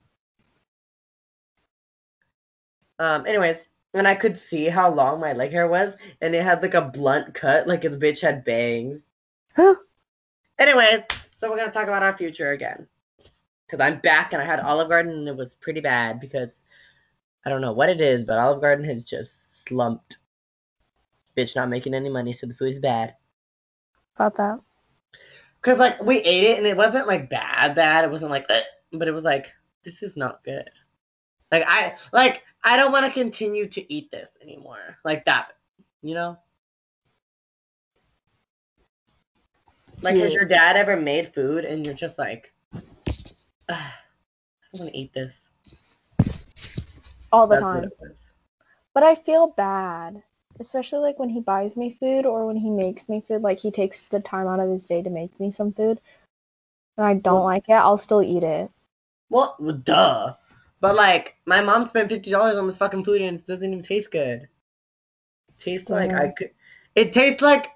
Um, anyways, and I could see how long my leg hair was, and it had like a blunt cut, like the bitch had bangs. Anyways, so we're gonna talk about our future again. Cause I'm back and I had Olive Garden and it was pretty bad because I don't know what it is, but Olive Garden has just slumped. Bitch not making any money, so the food's bad. About that. Cause like we ate it and it wasn't like bad, bad. It wasn't like, "Ugh," but it was like this is not good. Like I like I don't want to continue to eat this anymore. Like that, you know. Like, has your dad ever made food and you're just like, "Ugh, I don't want to eat this All the That's time. But I feel bad. Especially like when he buys me food or when he makes me food, like he takes the time out of his day to make me some food. And I don't Well- like it, I'll still eat it. Well, duh. But like, my mom spent fifty dollars on this fucking food and it doesn't even taste good. tastes like I could. It tastes like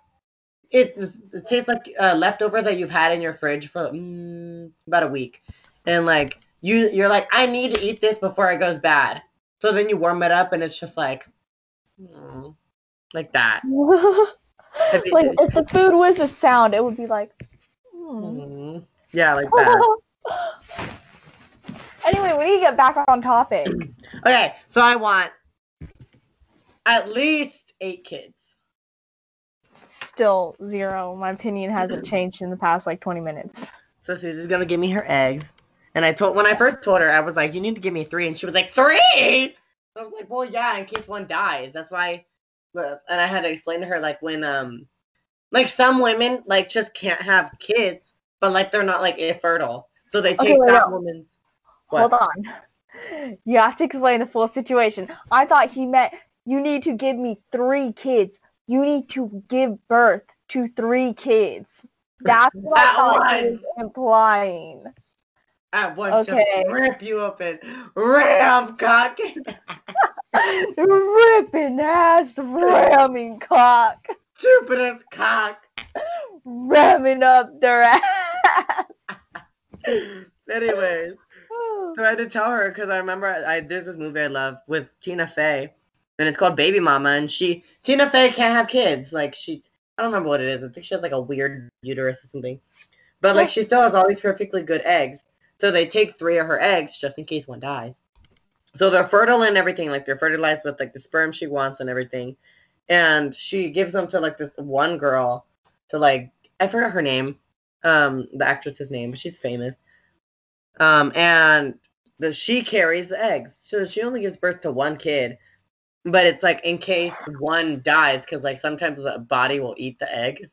it. It tastes like uh, leftovers that you've had in your fridge for mm, about a week, and like you, you're like, I need to eat this before it goes bad. So then you warm it up and it's just like, mm, like that. like if the food was a sound, it would be like. Mm, yeah, like that. anyway, we need to get back on topic. Okay, so I want at least eight kids. Still zero. My opinion hasn't changed in the past like 20 minutes. So Susie's gonna give me her eggs. And I told when I first told her, I was like, "You need to give me three. and she was like, three? I was like, "Well, yeah, in case one dies. That's why." And I had to explain to her like when um, like some women like just can't have kids, but like they're not like infertile, so they Okay, take wait, that no. woman's. Hold on. You have to explain the full situation. I thought he meant you need to give me three kids. You need to give birth to three kids. That's what I At thought he once. was implying. At once, Okay. just rip you open, ram cock. Ripping ass, ramming cock, Stupidest cock. ramming up their ass. Anyways. So I had to tell her because I remember I, I there's this movie I love with Tina Fey, and it's called Baby Mama, and she Tina Fey can't have kids. Like she, I don't remember what it is. I think she has like a weird uterus or something, but like she still has all these perfectly good eggs. So they take three of her eggs just in case one dies. So they're fertile and everything. Like they're fertilized with like the sperm she wants and everything, and she gives them to like this one girl to like I forgot her name, um, the actress's name, but she's famous. Um, and the she carries the eggs. So she only gives birth to one kid. But it's like in case one dies, because like sometimes the body will eat the egg.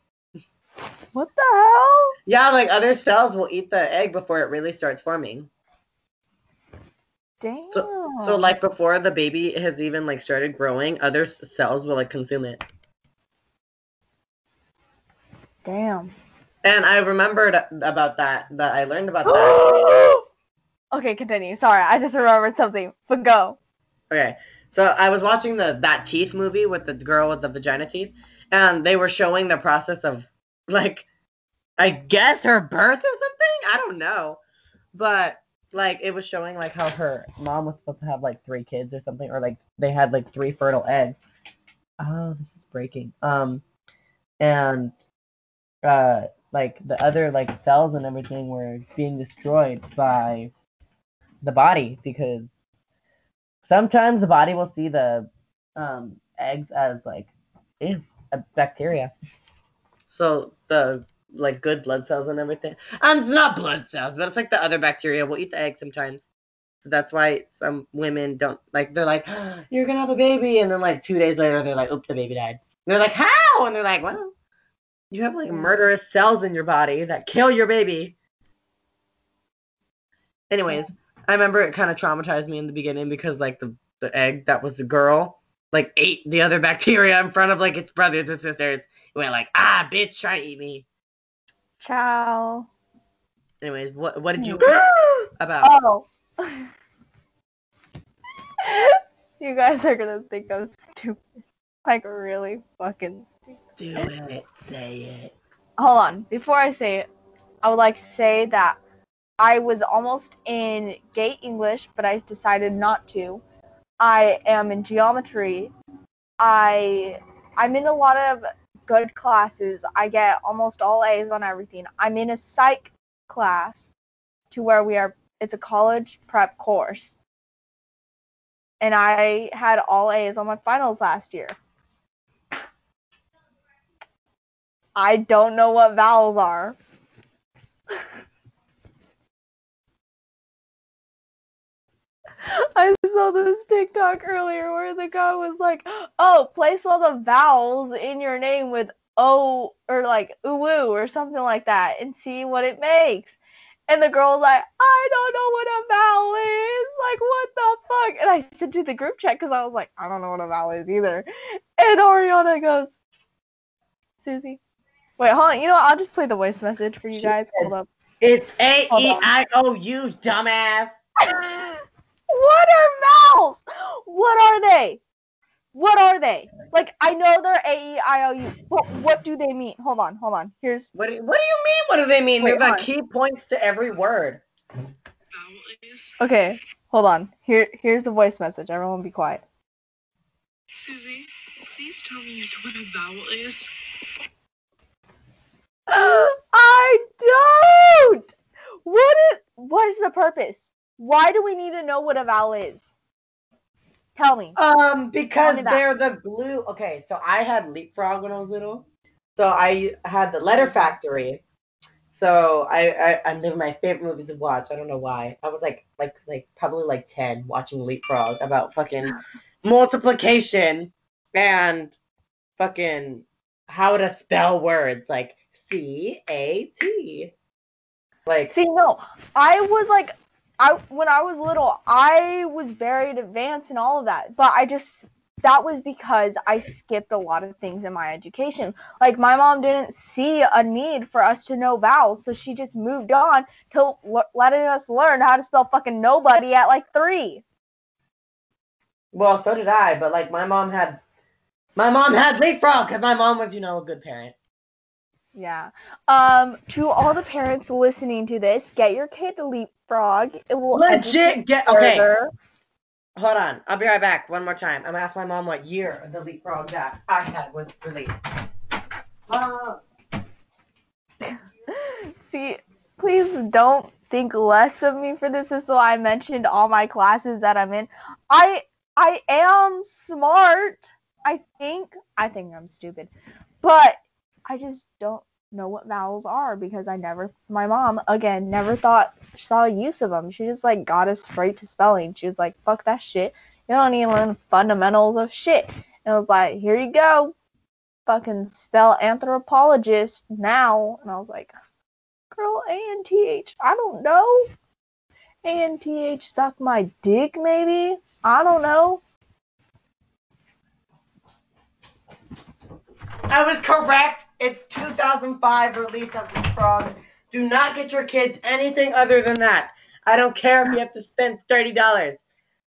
What the hell? Yeah, like other cells will eat the egg before it really starts forming. Damn. So so like before the baby has even like started growing, other cells will like consume it. Damn. And I remembered about that. That I learned about that. Okay, continue. Sorry, I just remembered something. But go. Okay, so I was watching the that teeth movie with the girl with the vagina teeth, and they were showing the process of like, I guess her birth or something. I don't know, but like it was showing like how her mom was supposed to have like three kids or something, or like they had like three fertile eggs. Oh, this is breaking. Um, and uh, like the other like cells and everything were being destroyed by the body because sometimes the body will see the um, eggs as like ew, a bacteria. So the like good blood cells and everything. And it's not blood cells, but it's like the other bacteria will eat the egg sometimes. So that's why some women don't like. They're like, "You're gonna have a baby," and then like two days later, they're like, "Oop, the baby died." And they're like, "How?" And they're like, "Well, you have like murderous cells in your body that kill your baby." Anyways, I remember it kind of traumatized me in the beginning because like the the egg that was the girl like ate the other bacteria in front of like its brothers and sisters. Went like, "Ah, bitch, try to eat me." Ciao. Anyways, what what did you about? Oh. you guys are gonna think I'm stupid. Like really fucking stupid. Do it, say it. Hold on. Before I say it, I would like to say that I was almost in gay English, but I decided not to. I am in geometry. I I'm in a lot of good classes. I get almost all A's on everything. I'm in a psych class to where we are it's a college prep course. And I had all A's on my finals last year. I don't know what vowels are. I saw this TikTok earlier where the guy was like, "Oh, place all the vowels in your name with O or like uwu or something like that, and see what it makes." And the girl was like, "I don't know what a vowel is. Like, what the fuck?" And I sent to the group chat because I was like, "I don't know what a vowel is either." And Ariana goes, "Susie, wait, hold on. You know, what? I'll just play the voice message for you guys. Hold up." It's A E. I O U, dumbass. what are vowels? What are they? What are they? Like I know they're A E I O U. But what do they mean? Hold on, hold on. Here's What do, what do you mean? What do they mean? Wait, They're the on. key points to every word. Okay. Hold on. Here here's the voice message. Everyone be quiet. Susie. Please tell me you know what a vowel is. I don't. What is what is the purpose? Why do we need to know what a vowel is? Tell me. Um, because me they're the glue. Okay, so I had leapfrog when I was little. So I had the letter factory. So I, I they were my favorite movies to watch. I don't know why. I was like like like probably like ten watching leapfrog about fucking multiplication and fucking how to spell words like C A T. Like See, no, I was like, I when I was little, I was very advanced and all of that, but I just that was because I skipped a lot of things in my education. Like my mom didn't see a need for us to know vowels, so she just moved on to l- letting us learn how to spell fucking nobody at like three. Well, so did I, but like my mom had, my mom had leapfrog because my mom was, you know, a good parent. Yeah. Um. To all the parents listening to this, get your kid to leapfrog. It will Legit, get okay. further. Hold on, I'll be right back. One more time. I'm gonna ask my mom what year the leapfrog that I had was released. Mom. See, please don't think less of me for this. This is why I mentioned all my classes that I'm in. I I am smart. I think I think I'm stupid, but I just don't know what vowels are because I never. My mom again never thought saw use of them. She just like got us straight to spelling. She was like, "Fuck that shit. You don't need to learn fundamentals of shit." And I was like, "Here you go." Fucking spell anthropologist now. And I was like, girl, A N T H. I don't know. A N T H suck my dick, maybe. I don't know. I was correct. It's 2005 release of leapfrog. Do not get your kids anything other than that. I don't care if you have to spend thirty dollars.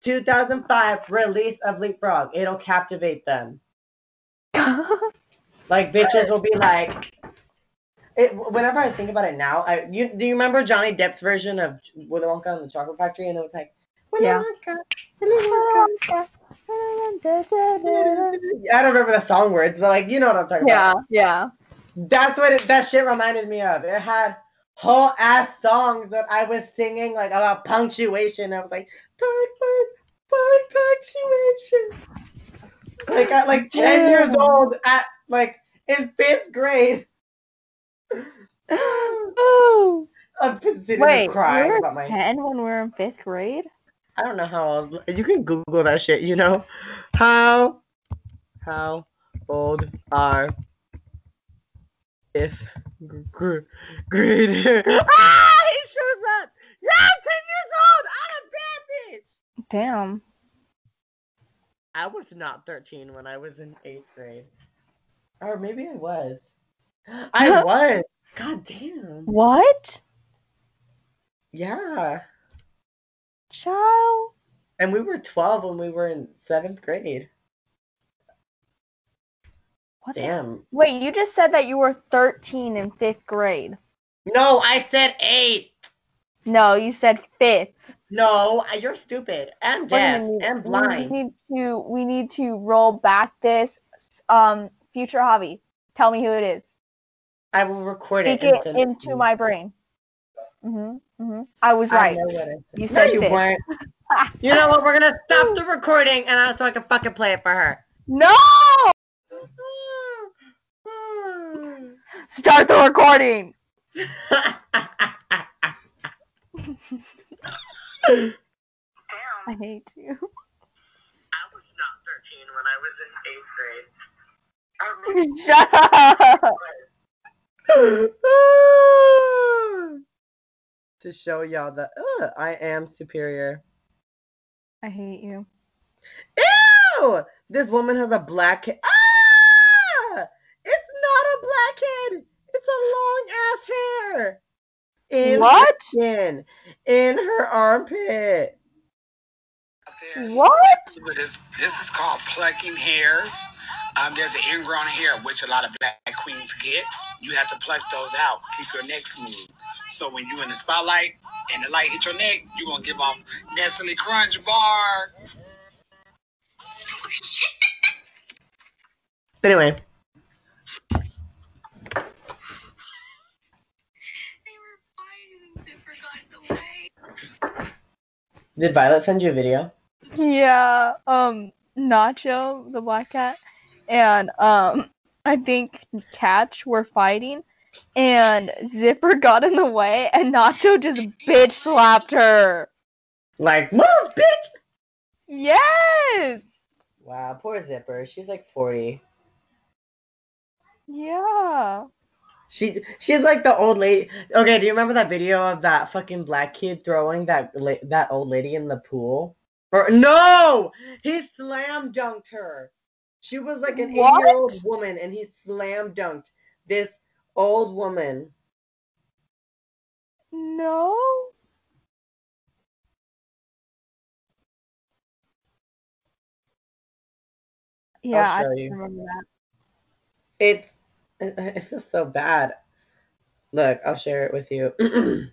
2005 release of Leapfrog. It'll captivate them. Like bitches will be like. It, whenever I think about it now, I you do you remember Johnny Depp's version of Willy Wonka and the Chocolate Factory, and it was like. Willy Yeah. Wonka, Willy Wonka. I don't remember the song words, but like you know what I'm talking yeah, about. yeah. Yeah. That's what it, that shit reminded me of. It had whole ass songs that I was singing like about punctuation. I was like, punc, punc, punctuation. Like at like ten years old, at like in fifth grade. Oh, I'm wait, we were about my. ten when we were in fifth grade. I don't know how old. You can Google that shit. You know, how how old are fifth gr- ah, he shows up. Yeah, I'm ten years old. I'm a bad bitch. Damn. I was not 13 when I was in eighth grade, or maybe I was. I was. God damn. What? Yeah. Child. And we were 12 when we were in seventh grade. What the Damn. Wait, you just said that you were 13 in fifth grade. No, I said eight. No, you said fifth. No, you're stupid and deaf and We blind. need to we need to roll back this um future hobby. Tell me who it is. I will record Speak it. it into my brain. Mhm. Mhm. I was I right. know what I said. You no, said you fifth. weren't. You know what? We're gonna stop the recording, and I, so I can fucking play it for her. No! Start the recording. Damn. I hate you. I was not 13 when I was in eighth grade. Shut up. To show y'all that uh, I am superior. I hate you. Ew! This woman has a black head. Ah! It's not a black head. It's a long ass hair. In What? Her skin, in her armpit. What? This, this is called plucking hairs. Um, there's an ingrown hair, which a lot of black queens get. You have to pluck those out. Keep your next smooth. So when you in the spotlight and the light hit your neck, you're going to give off Nestle Crunch Bar. Anyway, They were fighting and Zipper got in the way. did Violet send you a video? Yeah, um, Nacho, the black cat, and um, I think Catch were fighting, and Zipper got in the way, and Nacho just bitch slapped her. Like, move, bitch! Yes. Wow, poor Zipper. She's like 40. Yeah. She she's like the old lady. Okay, do you remember that video of that fucking black kid throwing that la- that old lady in the pool? Or no, he slam dunked her. She was like an What? eighty-year-old woman, and he slam dunked this old woman. No. Yeah, I show remember that. It's it, it feels so bad. Look, I'll share it with you.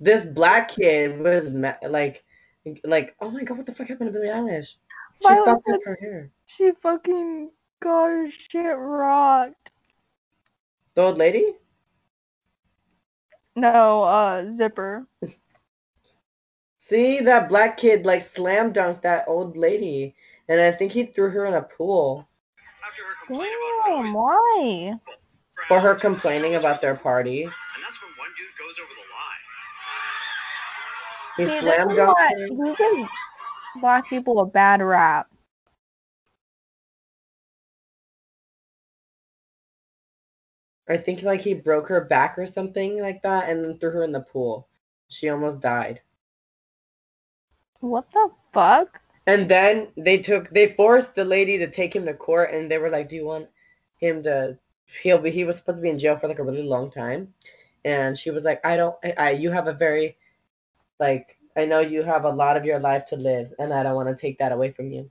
this black kid was like, like, oh my god, what the fuck happened to Billie Eilish? She Violet fucked up her hair. She fucking got her shit rocked. The old lady? No, uh, Zipper. See that black kid like slam dunked that old lady, and I think he threw her in a pool After her complaint about Damn, why? for her complaining about their party. And that's when one dude goes over the line. He See, this slam dunked her. he gives black people a bad rap. I think like he broke her back or something like that, and then threw her in the pool. She almost died. What the fuck? And then they took they forced the lady to take him to court, and they were like, "Do you want him to he'll be he was supposed to be in jail for like a really long time, and she was like, I don't, I, I you have a very, like I know you have a lot of your life to live, and I don't want to take that away from you.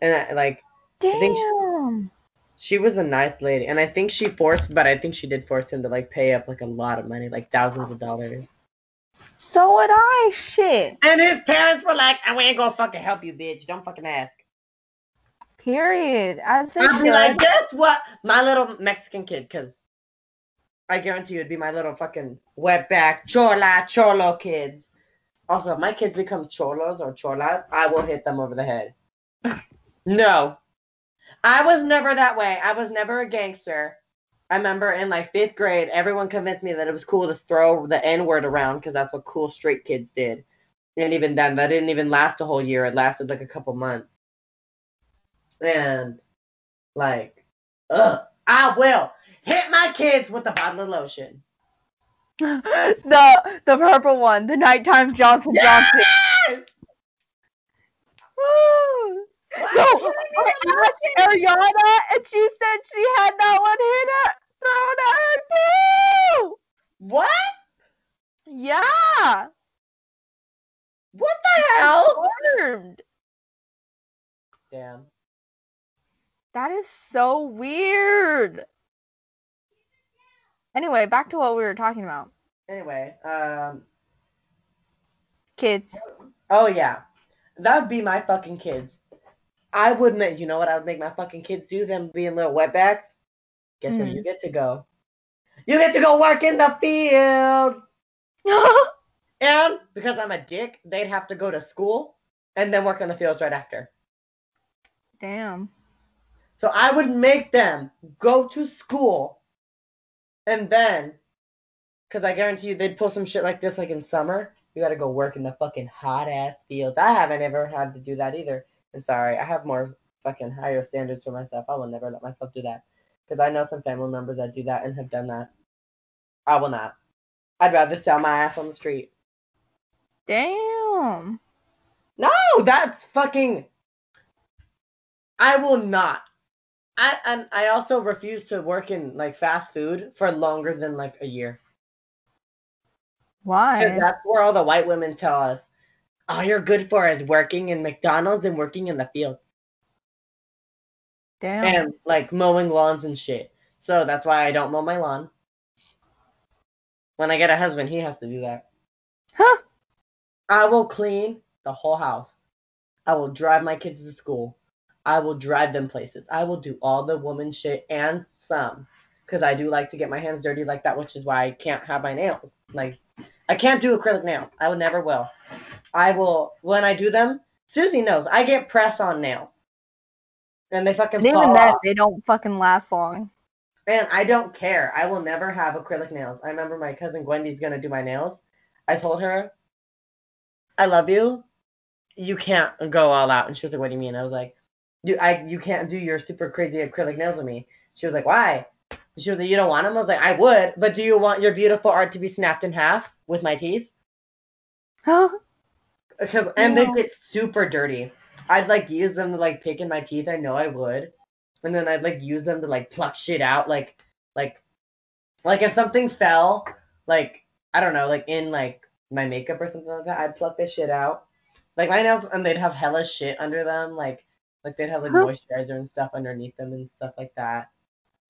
And I, like Damn. think she- she was a nice lady, and I think she forced, but I think she did force him to like pay up like a lot of money, like thousands of dollars. So would I. Shit. And his parents were like, "I ain't gonna fucking help you, bitch. Don't fucking ask." Period. As they I'd be like, guess what? My little Mexican kid, because I guarantee you it'd be my little fucking wetback chola cholo kids. Also, if my kids become cholos or cholas, I will hit them over the head. no. I was never that way. I was never a gangster. I remember in like fifth grade, everyone convinced me that it was cool to throw the N word around because that's what cool straight kids did. And even then, that didn't even last a whole year. It lasted like a couple months. And like, ugh, I will hit my kids with a bottle of lotion. the the purple one, the nighttime Johnson Johnson. Yes! Why No, I asked Ariana, and she said she had that one hit at, thrown at her too. What? Yeah, What the hell? confirmed. Damn. That is so weird. Anyway, back to what we were talking about. Anyway, um, Kids. oh yeah, that would be my fucking kids. I would make, you know what I would make my fucking kids do? Them being little wetbacks. Guess where Mhm. you get to go? You get to go work in the field. And because I'm a dick, they'd have to go to school and then work in the fields right after. Damn. So I would make them go to school and then, because I guarantee you they'd pull some shit like this like in summer. You gotta go work in the fucking hot ass fields. I haven't ever had to do that either. I'm sorry. I have more fucking higher standards for myself. I will never let myself do that. Because I know some family members that do that and have done that. I will not. I'd rather sell my ass on the street. Damn. No, that's fucking. I will not. I and I also refuse to work in like fast food for longer than like a year. Why? Because that's where all the white women tell us, all you're good for is working in McDonald's and working in the field Damn. and like mowing lawns and shit. So that's why I don't mow my lawn. When I get a husband, he has to do that. Huh. I will clean the whole house. I will drive my kids to school. I will drive them places. I will do all the woman shit and some. Because I do like to get my hands dirty like that, which is why I can't have my nails. Like, I can't do acrylic nails. I would never will. I will, when I do them, Susie knows, I get press on nails. And they fucking And even fall then, off. they don't fucking last long. Man, I don't care. I will never have acrylic nails. I remember my cousin Gwendy's gonna do my nails. I told her, I love you. You can't go all out. And she was like, What do you mean? I was like, You I you can't do your super crazy acrylic nails with me. She was like, Why? And she was like, You don't want them? I was like, I would, but do you want your beautiful art to be snapped in half with my teeth? Because and Yeah. they get super dirty. I'd like use them to like pick in my teeth. I know I would, and then I'd like use them to like pluck shit out. Like like like if something fell, like I don't know, like in like my makeup or something like that, I'd pluck this shit out. Like my nails, and they'd have hella shit under them. Like like they'd have like Huh. moisturizer and stuff underneath them and stuff like that.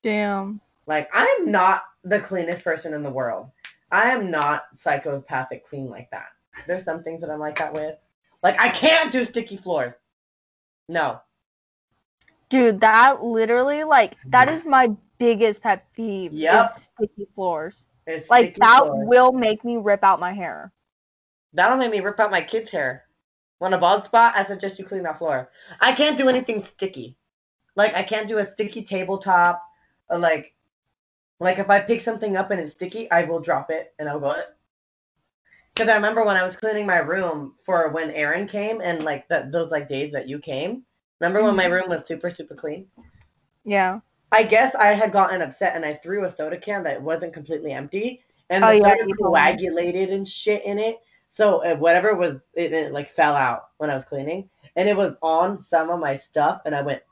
Damn. Like I'm not the cleanest person in the world. I am not psychopathic clean like that. There's some things that I'm like that with. Like I can't do sticky floors. No. Dude, that literally, like, that is my biggest pet peeve. Yep. sticky floors. It's Like, sticky that floors. will make me rip out my hair. That'll make me rip out my kid's hair. Want a bald spot? I suggest you clean that floor. I can't do anything sticky. Like I can't do a sticky tabletop. Or like, like if I pick something up and it's sticky, I will drop it and I'll go. Because I remember when I was cleaning my room for when Aaron came and like that those like days that you came. Remember when my mm-hmm. room was super super clean? Yeah. I guess I had gotten upset and I threw a soda can that wasn't completely empty, and Oh, the yeah, soda you told me. coagulated and shit in it. So uh, whatever was, it, it like fell out when I was cleaning, and it was on some of my stuff, and I went.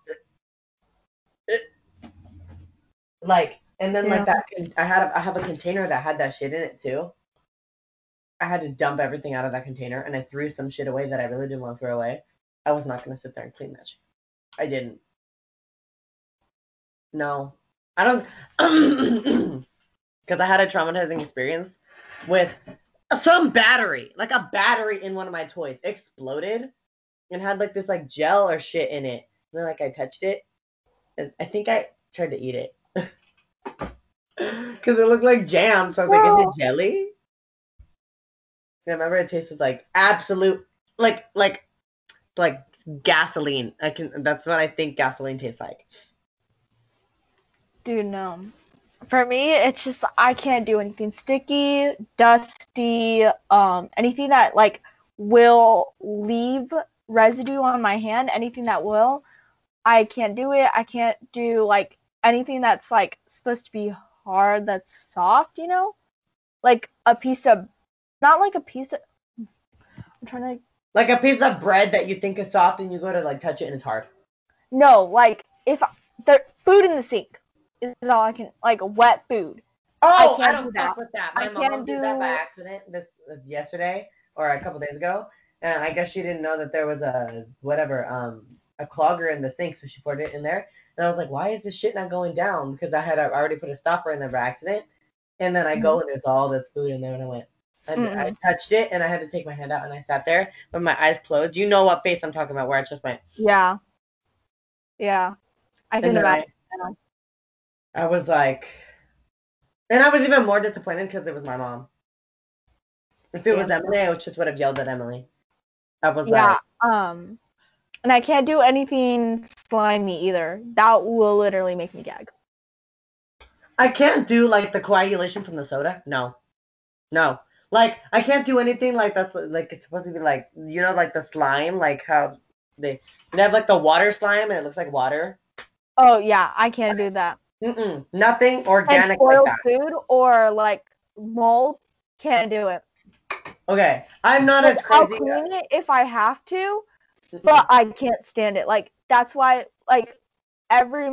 Like, and then Yeah. like that, I had a, I have a container that had that shit in it too. I had to dump everything out of that container, and I threw some shit away that I really didn't want to throw away. I was not gonna sit there and clean that shit. I didn't. No, I don't, because I had a traumatizing experience with some battery, like a battery in one of my toys, exploded, and had like this like gel or shit in it. And then like I touched it, and I think I tried to eat it. Because it looked like jam, so I was like, is it jelly? And I remember it tasted like absolute, like like like gasoline. I can. That's what I think gasoline tastes like. Dude, no. For me, it's just I can't do anything sticky, dusty, um, anything that like will leave residue on my hand, anything that will. I can't do it. I can't do like anything that's like supposed to be hard, that's soft, you know? Like a piece of not like a piece of I'm trying to Like a piece of bread that you think is soft, and you go to like touch it, and it's hard. no, like if the food in the sink is all I can like wet food. Oh, I, can't don't do fuck that. with that. I My mom can't did that by accident this uh, yesterday or a couple days ago, and I guess she didn't know that there was a whatever um a clogger in the sink, so she poured it in there, and I was like, why is this shit not going down? Because I had uh, already put a stopper in there by accident, and then I go and there's all this food in there, and I went. I, I Mm-mm. touched it and I had to take my hand out and I sat there with my eyes closed. You know what face I'm talking about? Where I just went. Yeah. Yeah. I can And imagine. I was like, and I was even more disappointed because it was my mom. If it was Emily, I just would have yelled at Emily. I was Yeah. like, Um and I can't do anything slimy either. That will literally make me gag. I can't do like the coagulation from the soda. No, no. Like I can't do anything like that's like it's supposed to be like you know like the slime like how they they have like the water slime and it looks like water. Oh yeah, I can't do that. Mm-mm, nothing organic like that. food or like mold, can't do it. Okay, I'm not as Like, I'll crazy. clean it if I have to, Mm-mm. but I can't stand it. Like that's why like every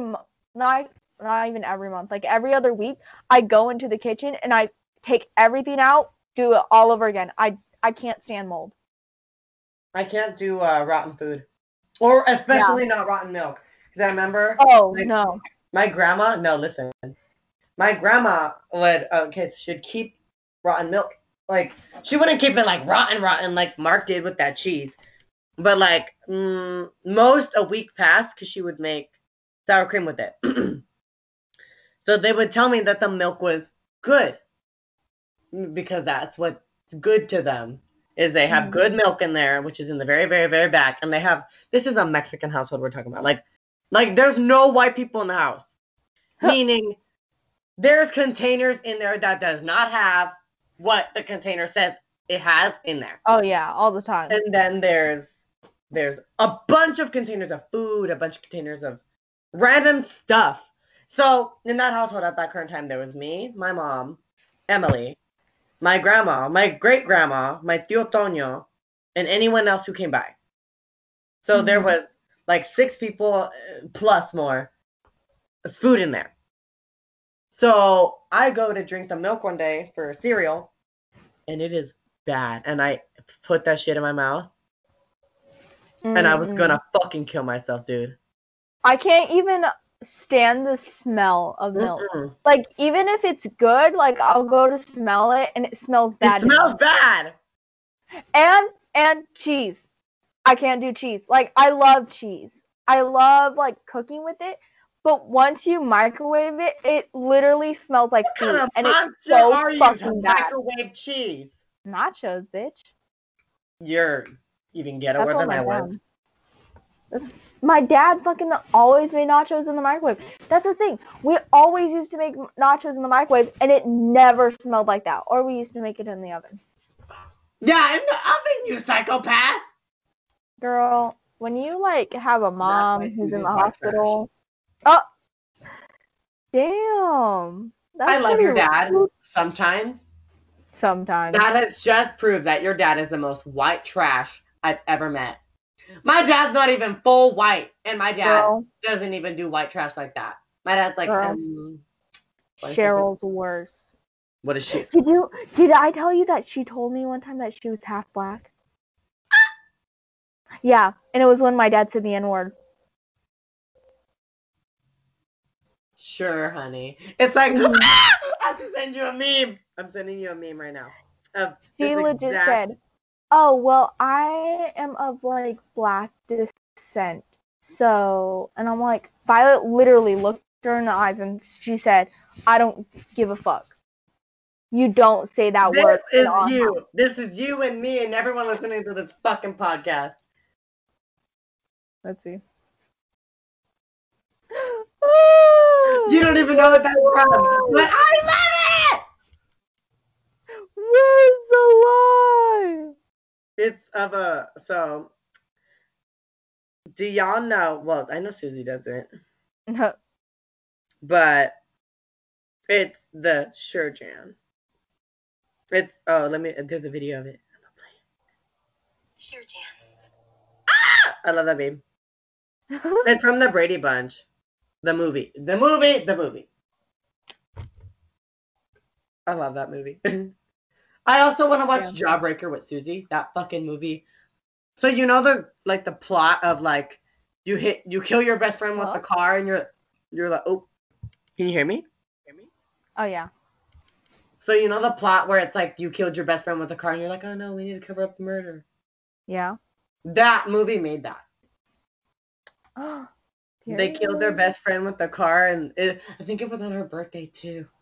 not not even every month, like every other week, I go into the kitchen and I take everything out, do it all over again. I I can't stand mold. I can't do uh, rotten food, or especially not rotten milk. Because I remember Oh Like- no. My grandma. No, listen. My grandma would okay, so she'd keep rotten milk. Like she wouldn't keep it like rotten, rotten, like Mark did with that cheese. But like mm, most a week passed because she would make sour cream with it. so they would tell me that the milk was good Mm, because that's what's good to them is they have Mhm. good milk in there, which is in the very, very, very back, and they have this is a Mexican household we're talking about. Like, like there's no white people in the house, meaning there's containers in there that does not have what the container says it has in there, Oh yeah, all the time. and then there's there's a bunch of containers of food, a bunch of containers of random stuff. So in that household at that current time, there was me, my mom, Emily, my grandma, my great grandma, my tío Toño, and anyone else who came by. So there Mhm. was like six people uh, plus more There's food in there. So I go to drink the milk one day for cereal, and it is bad. And I put that shit in my mouth, and I was gonna fucking kill myself, dude. I can't even stand the smell of milk. Mm-mm. Like even if it's good, like I'll go to smell it and it smells bad. me. smells bad. And and cheese. I can't do cheese. Like I love cheese. I love like cooking with it. But once you microwave it, it literally smells like What food. And it's so are you to fucking bad. microwave cheese? nachos, bitch. You're even ghettoer That's than I was. dad. That's my dad fucking always made nachos in the microwave. That's the thing. We always used to make nachos in the microwave, and it never smelled like that. Or we used to make it in the oven. Yeah, in the oven, you psychopath. Girl, when you like have a mom who's in the hospital. Oh, damn. I love your dad. rude Sometimes Sometimes. that has just proved that your dad is the most white trash I've ever met. My dad's not even full white, and my dad Girl, doesn't even do white trash like that. My dad's like, um, Cheryl's worse. What is she? Did you? Did I tell you that she told me one time that she was half black? Yeah, and it was when my dad said the N word. Sure, honey. It's like Mhm. I have to send you a meme. I'm sending you a meme right now. Of She legit exact- said, "Oh well, I am of like black descent." So, and I'm like, Violet literally looked her in the eyes and she said, "I don't give a fuck. You don't say that This word." This is you. house." This is you and me and everyone listening to this fucking podcast. Let's see. You don't even know what that's from, but I love it. Where's the lie? It's of a so. Do y'all know? Well, I know Susie doesn't, No. but it's the Sure Jan. It's oh, let me. There's a video of it. Sure, Jan. Ah! I love that meme. It's from the Brady Bunch, the movie, the movie, the movie. I love that movie. I also want to watch Jawbreaker with Susie. That fucking movie. So you know the like the plot of like you hit you kill your best friend with the car and you're you're like oh can you hear me? Hear me? oh yeah. So you know the plot where it's like you killed your best friend with the car and you're like oh no we need to cover up the murder. Yeah. That movie made that. They killed their best friend with the car, and it, I think it was on her birthday too.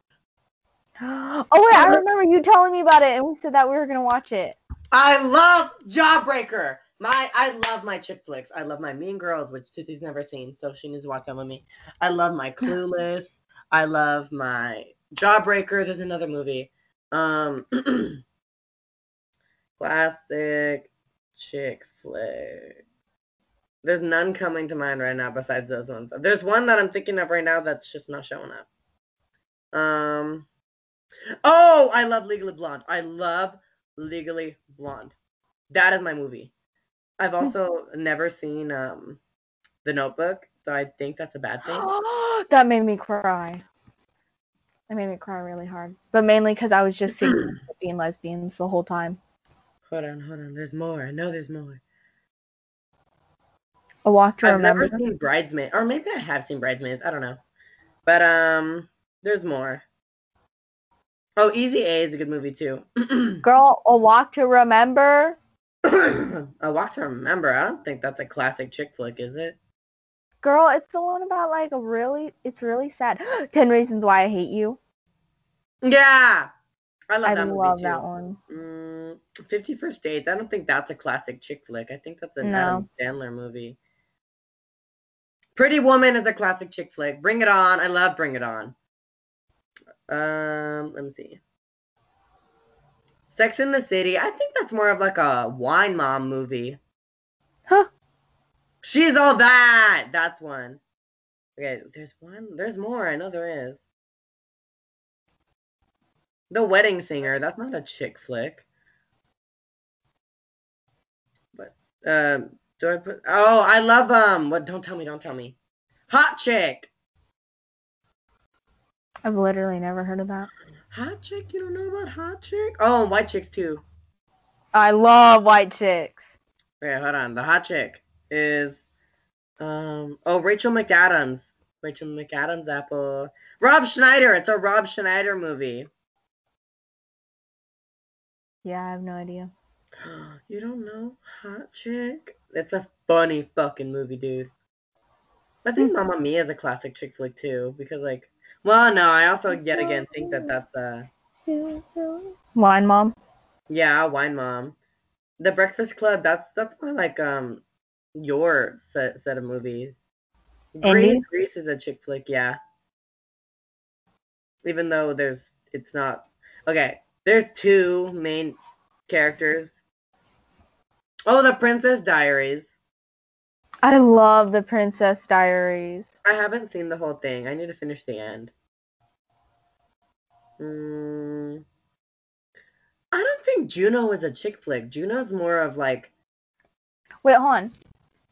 Oh wait, I remember you telling me about it, and we said that we were gonna watch it. I love Jawbreaker. My I love my chick flicks. I love my Mean Girls, which Susie's never seen, so she needs to watch that with me. I love my Clueless. I love my Jawbreaker. There's another movie. Um, classic chick flick. There's none coming to mind right now besides those ones. There's one that I'm thinking of right now that's just not showing up. Um. Oh, I love Legally Blonde. I love Legally Blonde. That is my movie. I've also never seen um The Notebook, so I think that's a bad thing. that made me cry. That made me cry really hard, but mainly because I was just seeing being lesbians the whole time. Hold on, hold on. There's more. I know there's more. A walk to I've remember. never seen Bridesmaids, or maybe I have seen Bridesmaids. I don't know, but um, there's more. Oh, Easy A is a good movie too. Girl, a walk to remember. a Walk to Remember. I don't think that's a classic chick flick, is it? Girl, it's the one about like a really. It's really sad. Ten Reasons Why I Hate You. Yeah, I love I that movie love too. that one. Mm, Fifty First Dates. I don't think that's a classic chick flick. I think that's an No. Adam Sandler movie. Pretty Woman is a classic chick flick. Bring It On. I love Bring It On. Um, let me see. Sex in the City. I think that's more of like a wine mom movie. Huh. She's all that. That's one. Okay, there's one. There's more. I know there is. The Wedding Singer. That's not a chick flick. But um, do I put? Oh, I love um. What? Don't tell me. Don't tell me. Hot chick. I've literally never heard of that. Hot chick. You don't know about hot chick? Oh, and white chicks too. I love white chicks. Okay, hold on. The hot chick is um. Oh, Rachel McAdams. Rachel McAdams. Apple. Rob Schneider. It's a Rob Schneider movie. Yeah, I have no idea. You don't know Hot Chick? It's a funny fucking movie, dude. I think Mamma Mia is a classic chick flick too, because like, well, no, I also yet again think that that's uh, Wine mom. yeah, Wine Mom, The Breakfast Club. That's that's more like um, your set set of movies. Green Grease is a chick flick, yeah. Even though there's, it's not okay. There's two main characters. Oh, The Princess Diaries. I love the Princess Diaries. I haven't seen the whole thing. I need to finish the end. Mm, I don't think Juno is a chick flick. Juno's more of like Wait, hold on.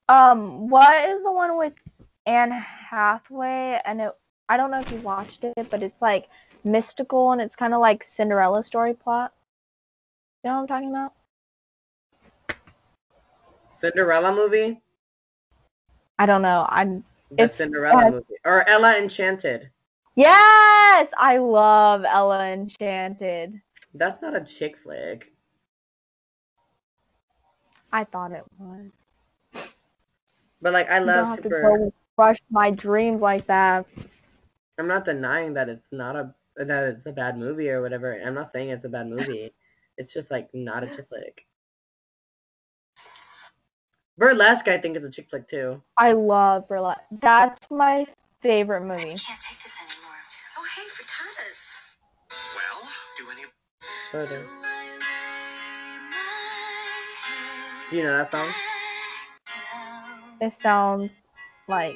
Um, what is the one with Anne Hathaway and it I don't know if you've watched it, but it's like mystical and it's kind of like Cinderella story plot. You know what I'm talking about? Cinderella movie. I don't know. I'm The It's- Cinderella uh, movie or Ella Enchanted. yes, I love Ella Enchanted. That's not a chick flick. I thought it was. But like I love have to go crush my dreams like that. I'm not denying that it's not a that it's a bad movie or whatever. I'm not saying it's a bad movie. It's just like not a chick flick. Burlesque, I think, is a chick flick too. I love Burlesque. That's my favorite movie. I can't take this anymore. Oh, hey, frittatas. Well, do any Further. Do you know that song? It sounds like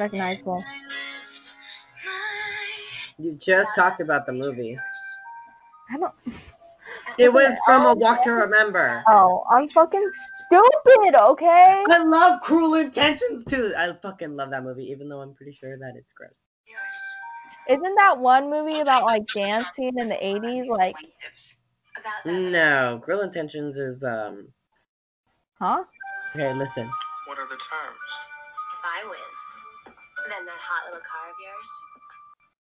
recognizable. You just talked about the movie. I don't. It was oh. from A Walk to Remember. Oh, I'm fucking stupid. Okay. I love Cruel Intentions too. I fucking love that movie, even though I'm pretty sure that it's gross. Isn't that one movie about like dancing in the 80s? Like, No, Cruel Intentions is um. huh? Okay, listen. What are the terms? If I win, then that hot little car of yours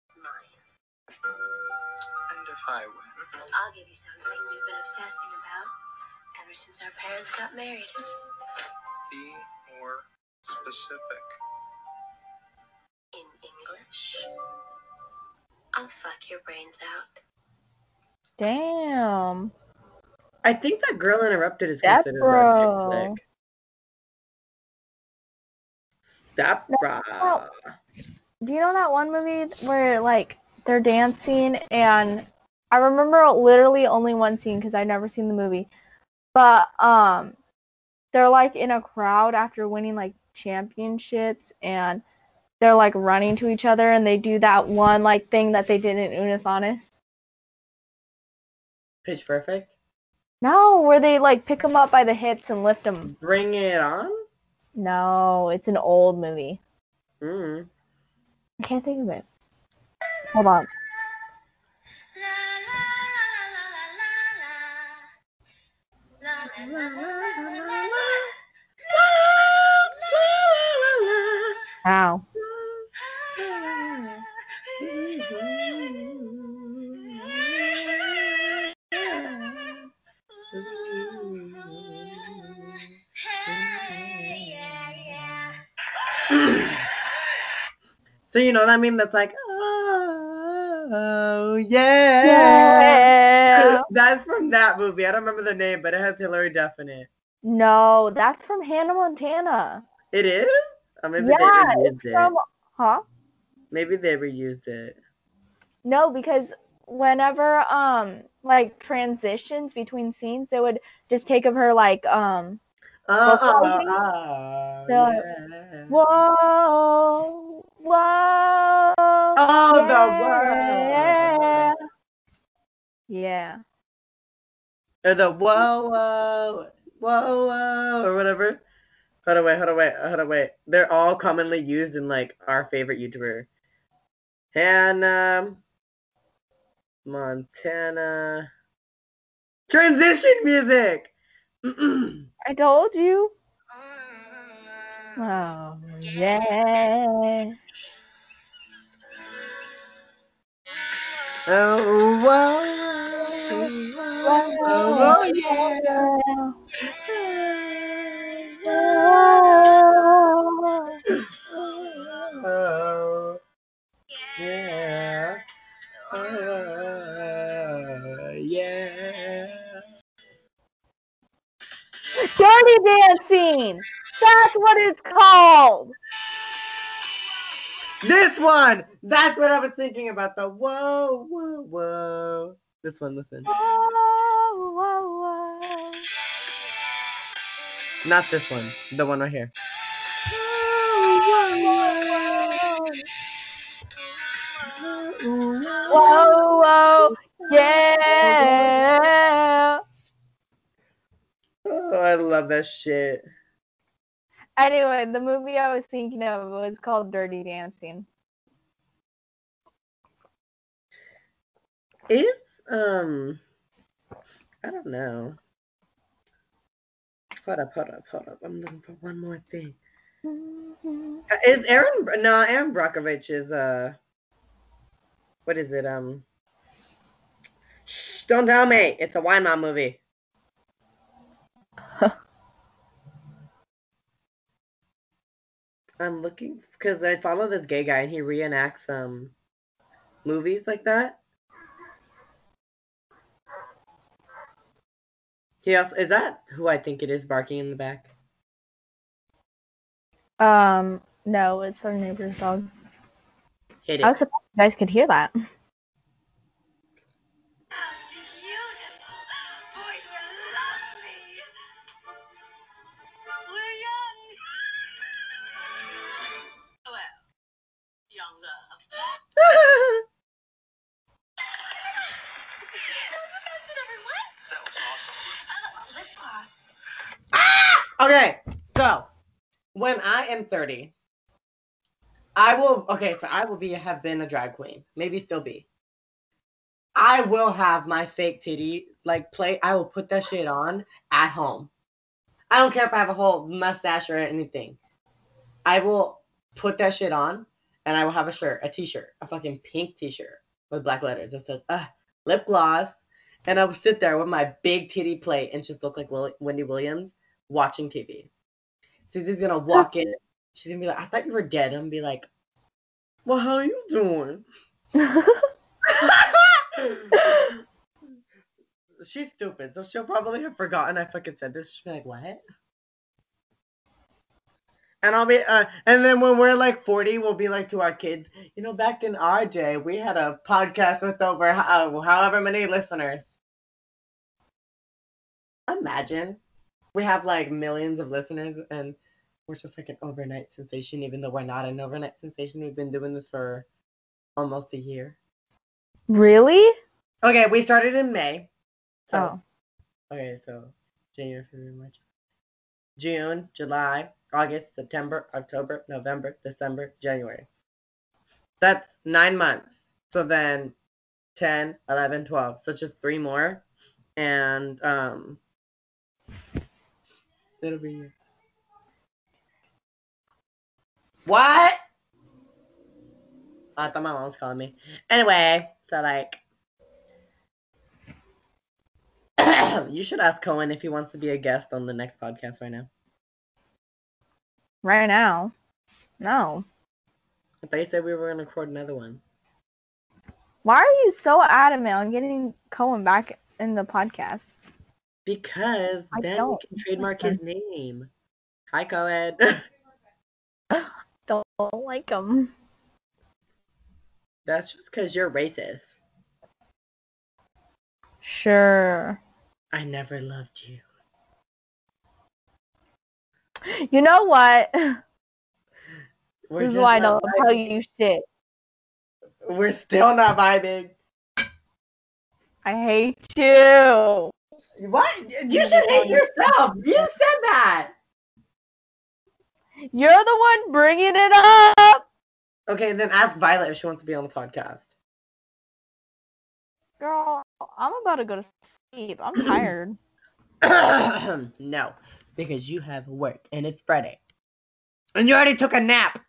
is mine. And if I win? I'll give you something you've been obsessing about ever since our parents got married. Be more specific. In English, I'll fuck your brains out. Damn. I think that Girl Interrupted is That considered bro. a chick flick. That bra. Do you know that one movie where like they're dancing and I remember literally only one scene because I've never seen the movie, but um, they're like in a crowd after winning like championships and they're like running to each other and they do that one like thing that they did in Unus Annus. Pitch Perfect. No, where they like pick them up by the hips and lift them. Bring it on. No, it's an old movie. Mm. I can't think of it. Hold on. Ow. So you know that meme that's like, oh yeah. Yeah. That's from that movie. I don't remember the name, but it has Hilary Duff in it. No, that's from Hannah Montana. It is? Or maybe yeah, they reused it's it. from. Huh? Maybe they reused it. No, because whenever um like transitions between scenes, they would just take of her like um Uh, uh, Vocalizing? uh, The- yeah. whoa whoa. Oh, the yeah. whoa. Yeah. Or the whoa, whoa, whoa, whoa, or whatever. Hold on, wait, hold on, wait, hold on, wait. They're all commonly used in like our favorite YouTuber. Hannah Montana. Transition music! I told you. Mm. Oh yeah. Oh, whoa, yeah. Oh, yeah. Oh, yeah. Dirty dancing. That's what it's called. This one! That's what I was thinking about. The whoa, whoa, whoa. This one, listen. Whoa, whoa, whoa. Not this one. The one right here. Whoa, whoa, yeah. Oh, I love that shit. Anyway, the movie I was thinking of was called Dirty Dancing. Is um I don't know. Hold up, hold up, hold up. I'm looking for one more thing. Mm-hmm. Uh, is Aaron no Erin Brockovich is uh what is it? Um Shh, don't tell me. It's a Weimar movie. I'm looking because I follow this gay guy and he reenacts um movies like that. He also is that who I think it is barking in the back? Um, no, it's our neighbor's dog. Hit I was surprised you guys could hear that. 30, I will okay, so I will be have been a drag queen, maybe still be. I will have my fake titty like play. I will put that shit on at home. I don't care if I have a whole mustache or anything. I will put that shit on, and I will have a shirt, a t-shirt, a fucking pink t-shirt with black letters that says uh, lip gloss, and I will sit there with my big titty plate and just look like Will- Wendy Williams watching TV. Susie's gonna walk in. She's gonna be like, "I thought you were dead." I'm gonna be like, "Well, how are you doing?" She's stupid, so she'll probably have forgotten I fucking said this. She'll be like, "What?" And I'll be, uh, and then when we're like 40, we'll be like to our kids, you know, back in our day, we had a podcast with over uh, however many listeners. Imagine we have like millions of listeners and we're just like an overnight sensation, even though we're not an overnight sensation. We've been doing this for almost a year. Really? Okay, we started in May. So, Oh. okay, so January, February, March, June, July, August, September, October, November, December, January. That's nine months. So then 10, 11, 12. So just three more. And um, it'll be. What? I thought my mom was calling me. Anyway, so like. you should ask Cohen if he wants to be a guest on the next podcast right now. Right now? No. I thought you said we were going to record another one. Why are you so adamant on getting Cohen back in the podcast? Because I then we don't. can trademark his name. Hi, Cohen. Don't like them. That's just because you're racist. Sure. I never loved you. You know what? We're this is why I don't tell you shit. We're still not vibing. I hate you. What? You should hate yourself. You said that. You're the one bringing it up. Okay, then ask Violet if she wants to be on the podcast. Girl, I'm about to go to sleep. I'm tired. no, because you have work and it's Friday. And you already took a nap.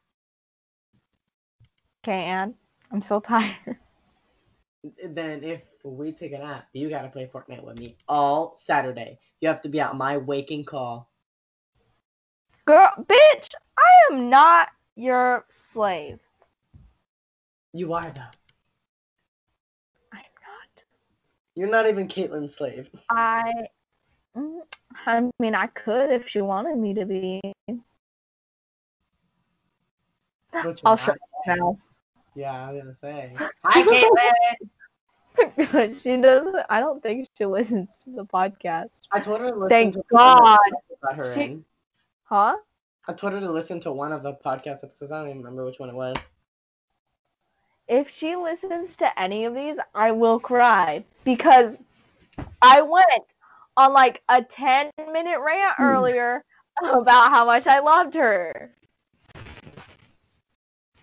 Okay, Anne. I'm so tired. Then if we take a nap, you gotta play Fortnite with me all Saturday. You have to be at my waking call. Girl, bitch, I am not your slave. You are though. I'm not. You're not even Caitlin's slave. I. Mm, I mean, I could if she wanted me to be. I'll not. you now. Yeah, I was gonna say. Hi, Caitlin. she doesn't. I don't think she listens to the podcast. I told her to listen Thank to one of the God. her She- in. Huh? I told her to listen to one of the podcast episodes. I don't even remember which one it was. If she listens to any of these, I will cry because I went on like a 10 minute rant Hmm. earlier about how much I loved her.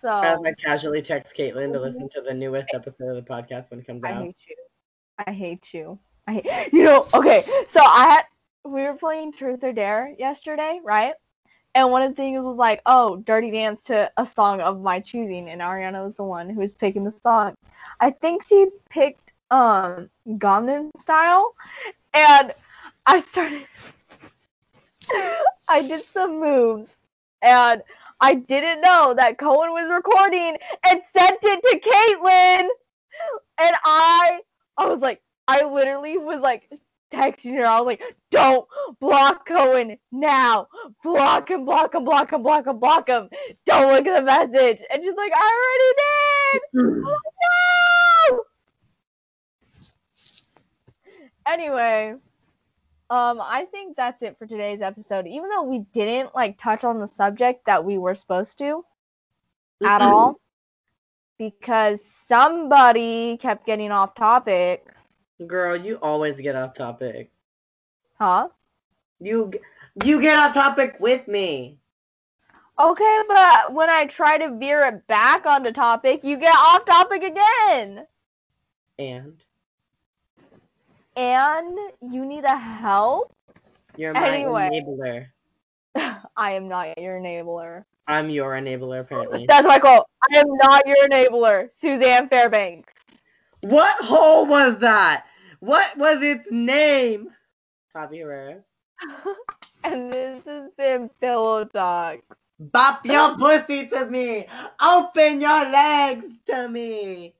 So I casually text Caitlin to listen to the newest episode of the podcast when it comes out. I hate you. I hate you. I hate, you know, okay. So I had we were playing Truth or Dare yesterday, right? And one of the things was like, oh, Dirty Dance to a song of my choosing, and Ariana was the one who was picking the song. I think she picked um Gangnam Style, and I started. I did some moves, and I didn't know that Cohen was recording and sent it to Caitlin, and I, I was like, I literally was like texting her. I was like, "Don't block Cohen now. Block him, block him, block him, block him, block him. Don't look at the message." And she's like, "I already did." Like, no. Anyway, um, I think that's it for today's episode. Even though we didn't like touch on the subject that we were supposed to at all, because somebody kept getting off topic. Girl, you always get off topic. Huh? You you get off topic with me. Okay, but when I try to veer it back onto topic, you get off topic again. And And you need a help? you're my Anyway. enabler. I am not your enabler. I'm your enabler apparently. That's my quote. I am not your enabler, Suzanne Fairbanks. What hole was that? What was its name? Copy Herrera. and this has been Pillow Talk. Bop your pussy to me. Open your legs to me.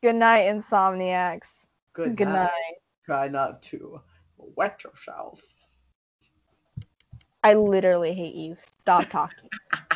Good night, insomniacs. Good, Good night. Try not to wet yourself. I literally hate you. Stop talking.